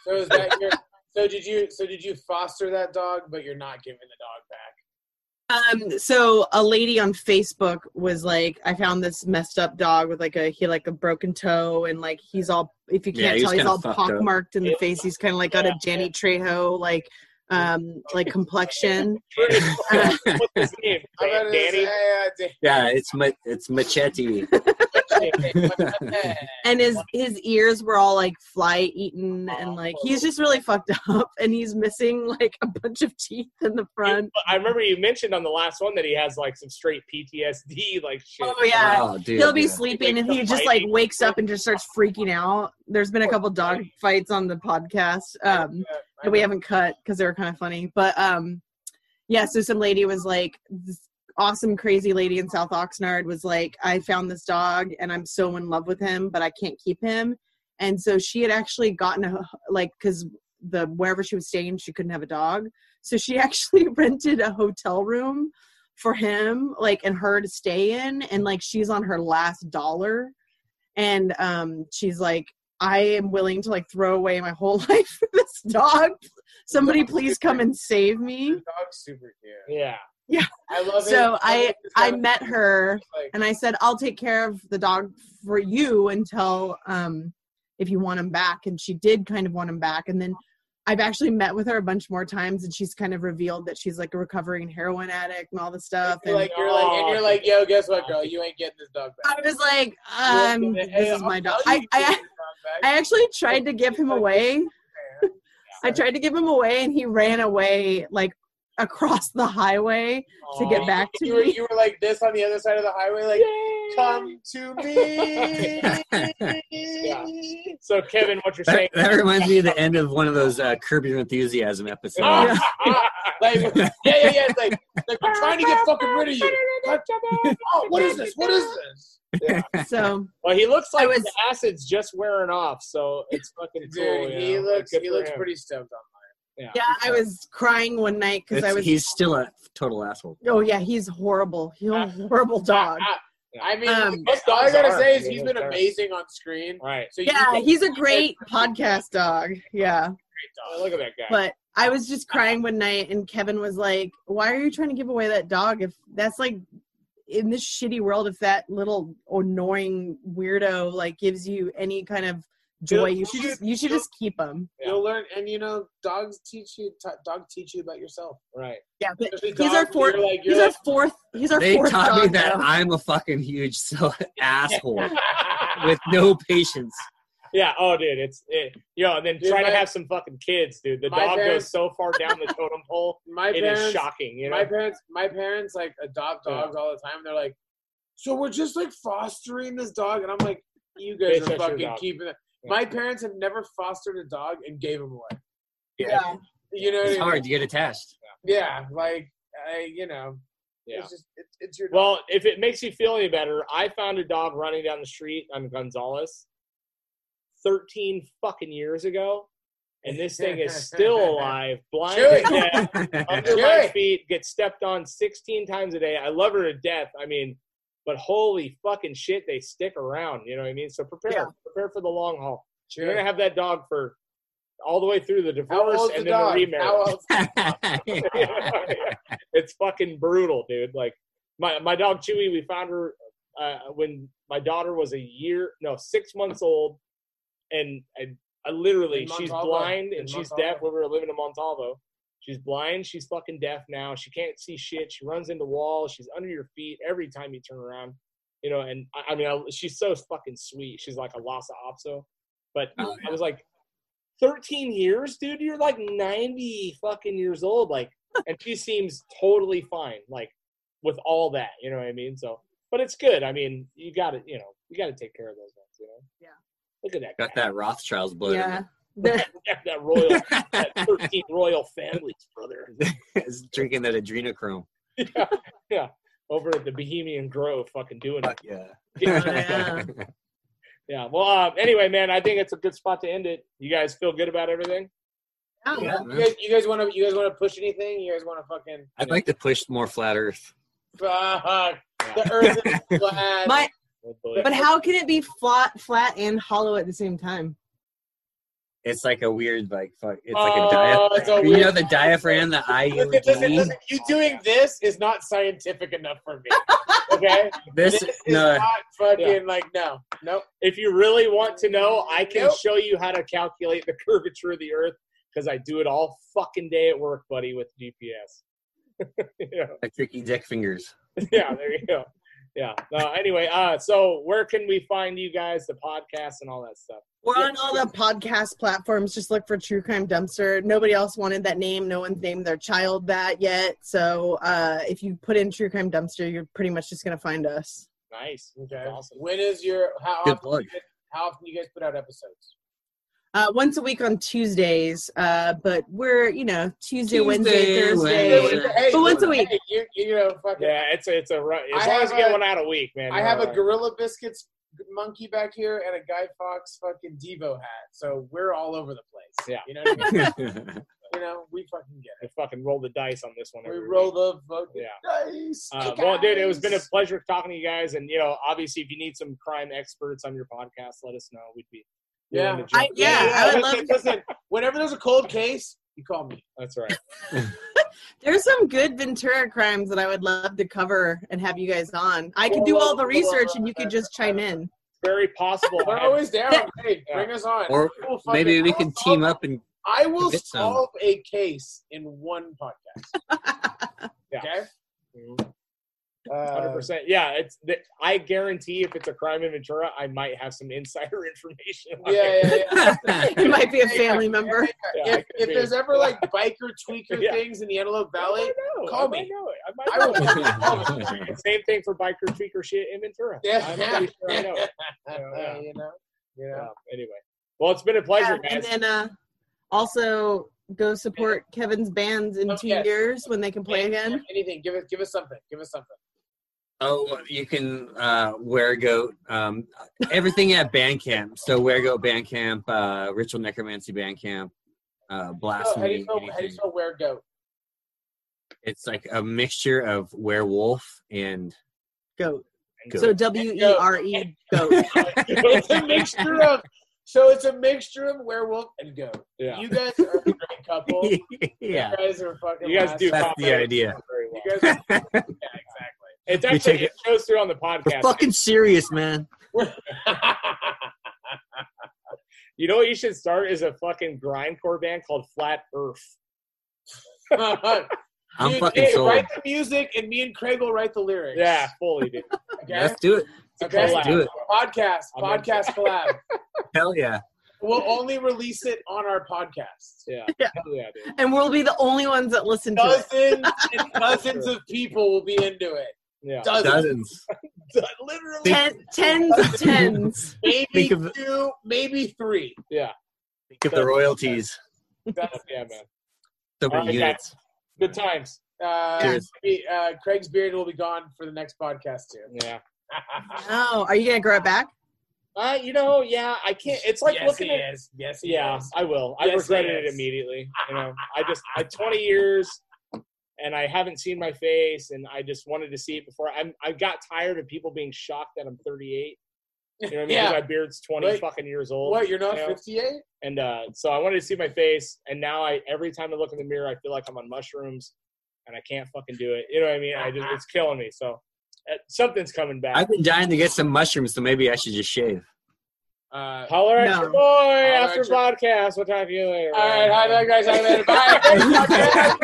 so is that your? So did you? So did you foster that dog, but you're not giving the dog back? um so a lady on facebook was like i found this messed up dog with like a he like a broken toe and like he's all if you can't he's tell he's kinda all fucked up. pockmarked in the Yeah. face he's kind of like got Yeah. a Danny Trejo like um like complexion What's his name? I'm gonna Danny? yeah, it's ma- it's machete. and his his ears were all like fly eaten and like he's just really fucked up and he's missing like a bunch of teeth in the front I remember you mentioned on the last one that he has like some straight PTSD like shit. oh yeah Wow, dude. he'll be yeah. sleeping and he just like wakes up and just starts freaking out there's been a couple dog fights on the podcast um that we haven't cut because they were kind of funny but um yeah so some lady was like this awesome crazy lady in south oxnard was like i found this dog and i'm so in love with him but i can't keep him. And so she had actually gotten a like because the wherever she was staying she couldn't have a dog. So she actually rented a hotel room for him like and her to stay in and like she's on her last dollar. And um she's like i am willing to like throw away my whole life for this dog. Somebody please come and save The me dog's super cute. Yeah. I love it. so i i met her Like, and I said, I'll take care of the dog for you until um if you want him back. And she did kind of want him back. And then I've actually met with her a bunch more times and she's kind of revealed that she's like a recovering heroin addict and all the stuff. you're And like you're like and you're like, yo, guess what, girl? You ain't getting this dog back. I was like, um, Hey, this is I'll my dog. I, I get this dog back. I actually tried to give him away. I tried to give him away and he ran away like across the highway to get back to you were, you were like this on the other side of the highway, like, come to me. Yeah. So Kevin, what you're That, saying? that reminds me of the end of one of those uh, Curb Your Enthusiasm episodes. Ah, ah, Like, yeah, yeah, yeah. It's like, like we're trying to get fucking rid of you. Oh, what is this? What is this? So well, he looks like was- the acid's just wearing off, so it's fucking Dude, cool. you he know? looks he looks him. pretty stoked on yeah, I was crying one night because I was he's still a total asshole. Oh yeah, he's horrible. He's a horrible dog. I mean, Um, all I gotta dogs say is he's been amazing on screen. Right. So Yeah, you, he's a great podcast dog. Yeah. Oh, look at that guy. But I was just crying one night and Kevin was like, Why are you trying to give away that dog if that's like in this shitty world if that little annoying weirdo like gives you any kind of joy, you should just you should just keep him. you'll learn, and you know, dogs teach you. T- dogs teach you about yourself. right. Yeah, but Especially he's our dogs, fourth You're like, our fourth he's our They fourth taught dog me that though. I'm a fucking huge so asshole with no patience. Yeah. Oh, dude, it's it. Yo, and then Dude, trying my- to have some fucking kids, dude. The dog parents- goes so far down the totem pole, my it parents. is shocking. You know. My parents, my parents like adopt Yeah. dogs all the time. They're like, so we're just like fostering this dog, and I'm like, you guys shut are fucking keeping it. Yeah. My parents have never fostered a dog and gave him away. Yeah. You know, It's I mean? hard to get attached. Yeah, like I, you know, yeah. it's just it's, it's your. Well, if it makes you feel any better, I found a dog running down the street on Gonzales 13 fucking years ago. And this thing is still alive, blind death, under my feet, gets stepped on 16 times a day. I love her to death. I mean, but holy fucking shit, they stick around. You know what I mean? So prepare, Yeah. prepare for the long haul. You're gonna have that dog for all the way through the divorce and the then dog? the remarriage. How it's fucking brutal, dude. Like my my dog Chewy, we found her uh, when my daughter was a year, no, six months old, and I, I literally she's blind and she's deaf. When we were living in Montalvo, she's blind, she's fucking deaf now. She can't see shit. She runs into walls. She's under your feet every time you turn around. You know, and I, I mean, I, she's so fucking sweet. She's like a Lhasa Apso, but Oh, I was like, 13 years, dude. You're like 90 fucking years old. Like, and she seems totally fine. Like, with all that, you know what I mean? So, but it's good. I mean, you got to, you know, you got to take care of those ones, you know? Yeah. Look at that. Got guy. that Rothschild's blood. Yeah. The- that royal, that 13 royal families, brother. Is drinking that adrenochrome. yeah, yeah. Over at the Bohemian Grove, fucking doing it. Yeah. yeah. Yeah. Well, uh, anyway, man, I think it's a good spot to end it. You guys feel good about everything? Oh, Yeah. You guys, you guys want to? You guys want to push anything? You guys want to fucking? I'd like to push more flat Earth. Fuck. The Earth is flat. My, Oh, but how can it be flat, flat and hollow at the same time? It's like a weird, like, fuck. It's Oh, like a oh, diaphragm. it's a you know the diaphragm, the IUD? listen. You doing this is not scientific enough for me. Okay. This, This is no, not fucking Yeah. like no, nope. if you really want to know, I can Nope. show you how to calculate the curvature of the Earth because I do it all fucking day at work, buddy, with GPS. yeah, like tricky dick fingers. yeah, there you go. Yeah. No, anyway, uh, so where can we find you guys, the podcast and all that stuff? We're on all the podcast platforms. Just look for True Crime Dumpster. Nobody else wanted that name. No one's named their child that yet. So uh, if you put in True Crime Dumpster, you're pretty much just gonna find us. Nice. Okay. That's awesome. When is your how Good often, plug. you guys, how often you guys put out episodes? Uh, once a week on Tuesdays, uh, but we're you know Tuesday, Wednesday, Tuesday, Thursday. Wednesday. Hey, But once a week. Hey, you, you know, fucking. Yeah, it's a, it's a ru- as I long as have you get a- one out a week, man. I have all a. Gorilla Biscuits monkey back here and a Guy Fawkes fucking Devo hat. So we're all over the place. Yeah. You know what I mean? you know, we fucking get I fucking roll the dice on this one. We roll week. the fucking Yeah. dice. Uh, well, dude, it was been a pleasure talking to you guys, and you know, obviously, if you need some crime experts on your podcast, let us know. We'd be willing Yeah. I- in. yeah, I would listen, love- listen, whenever there's a cold case, you call me. that's right. There's some good Ventura crimes that I would love to cover and have you guys on. I could do all the research and you could just uh, chime in. Very possible. We're always down. Hey, Yeah. bring us on. or We'll fucking- maybe we can team up and I will Get some. solve a case in one podcast. Yeah. Okay. Mm-hmm. Hundred Uh, percent. Yeah, it's. The, I guarantee if it's a crime in Ventura, I might have some insider information. yeah, it. yeah, yeah. You might be a family member. Yeah, if, if there's ever like biker tweaker Yeah. things in the Antelope I Valley, might know. call I might me. know it. I I might will. know. Same thing for biker tweaker shit in Ventura. yeah, I'm pretty sure I know. it. Yeah. you know, you Yeah. know. Anyway, well, it's been a pleasure, Yeah, and then uh, also go support Kevin's bands in Oh, two yes. years when they can play again. Anything. Give us, give us something. Give us something. Oh, you can uh, Weregoat. Um, everything at Bandcamp. So Weregoat Bandcamp, uh, Ritual Necromancy Bandcamp, uh, Oh, how do you spell, how do you spell Weregoat? It's like a mixture of werewolf and Goat. goat. So W E R E goat. it's a mixture of. So it's a mixture of werewolf and goat. Yeah. You guys are a great couple. yeah, You guys are fucking. You guys do. That's the idea. Very well. You guys. yeah, exactly. It's actually take it shows through on the podcast. we're podcast. fucking serious, man. You know what you should start is a fucking grindcore band called Flat Earth. I'm Dude, fucking hey, sold. Write the music, and me and Craig will write the lyrics. Yeah, fully, dude. Okay. Let's do it. okay. Let's do it. Podcast. I'm Podcast collab. Hell yeah. We'll only release it on our podcast. Yeah. Yeah. Hell yeah, dude. And we'll be the only ones that listen to it. Dozens and dozens of people will be into it. Yeah. Dozens. Dozens. Literally, Ten, tens of tens. maybe Think of- two, maybe three. Yeah. Think of the royalties. That's, yeah, man. The All right, units. Good times. Uh, maybe, uh, Craig's beard will be gone for the next podcast too. Yeah. Oh, are you gonna grow it back? Uh, you know, yeah, I can't. It's like yes, looking he at. is. Yes, he Yeah, is. I will. I regretted it immediately. You know, I just I 20 years, and I haven't seen my face, and I just wanted to see it before. I'm I got tired of people being shocked that I'm 38. You know what I mean? 'Cause Yeah. my beard's 20 Wait, fucking years old. What? You're not you know? 58? And uh, so I wanted to see my face, and now I every time I look in the mirror, I feel like I'm on mushrooms, and I can't fucking do it. You know what I mean? I just it's killing me. So uh, something's coming back. I've been dying to get some mushrooms, so maybe I should just shave. Uh, Holler at No. your boy at after your- podcast. We'll talk to you later. all right, hi, guys. Bye.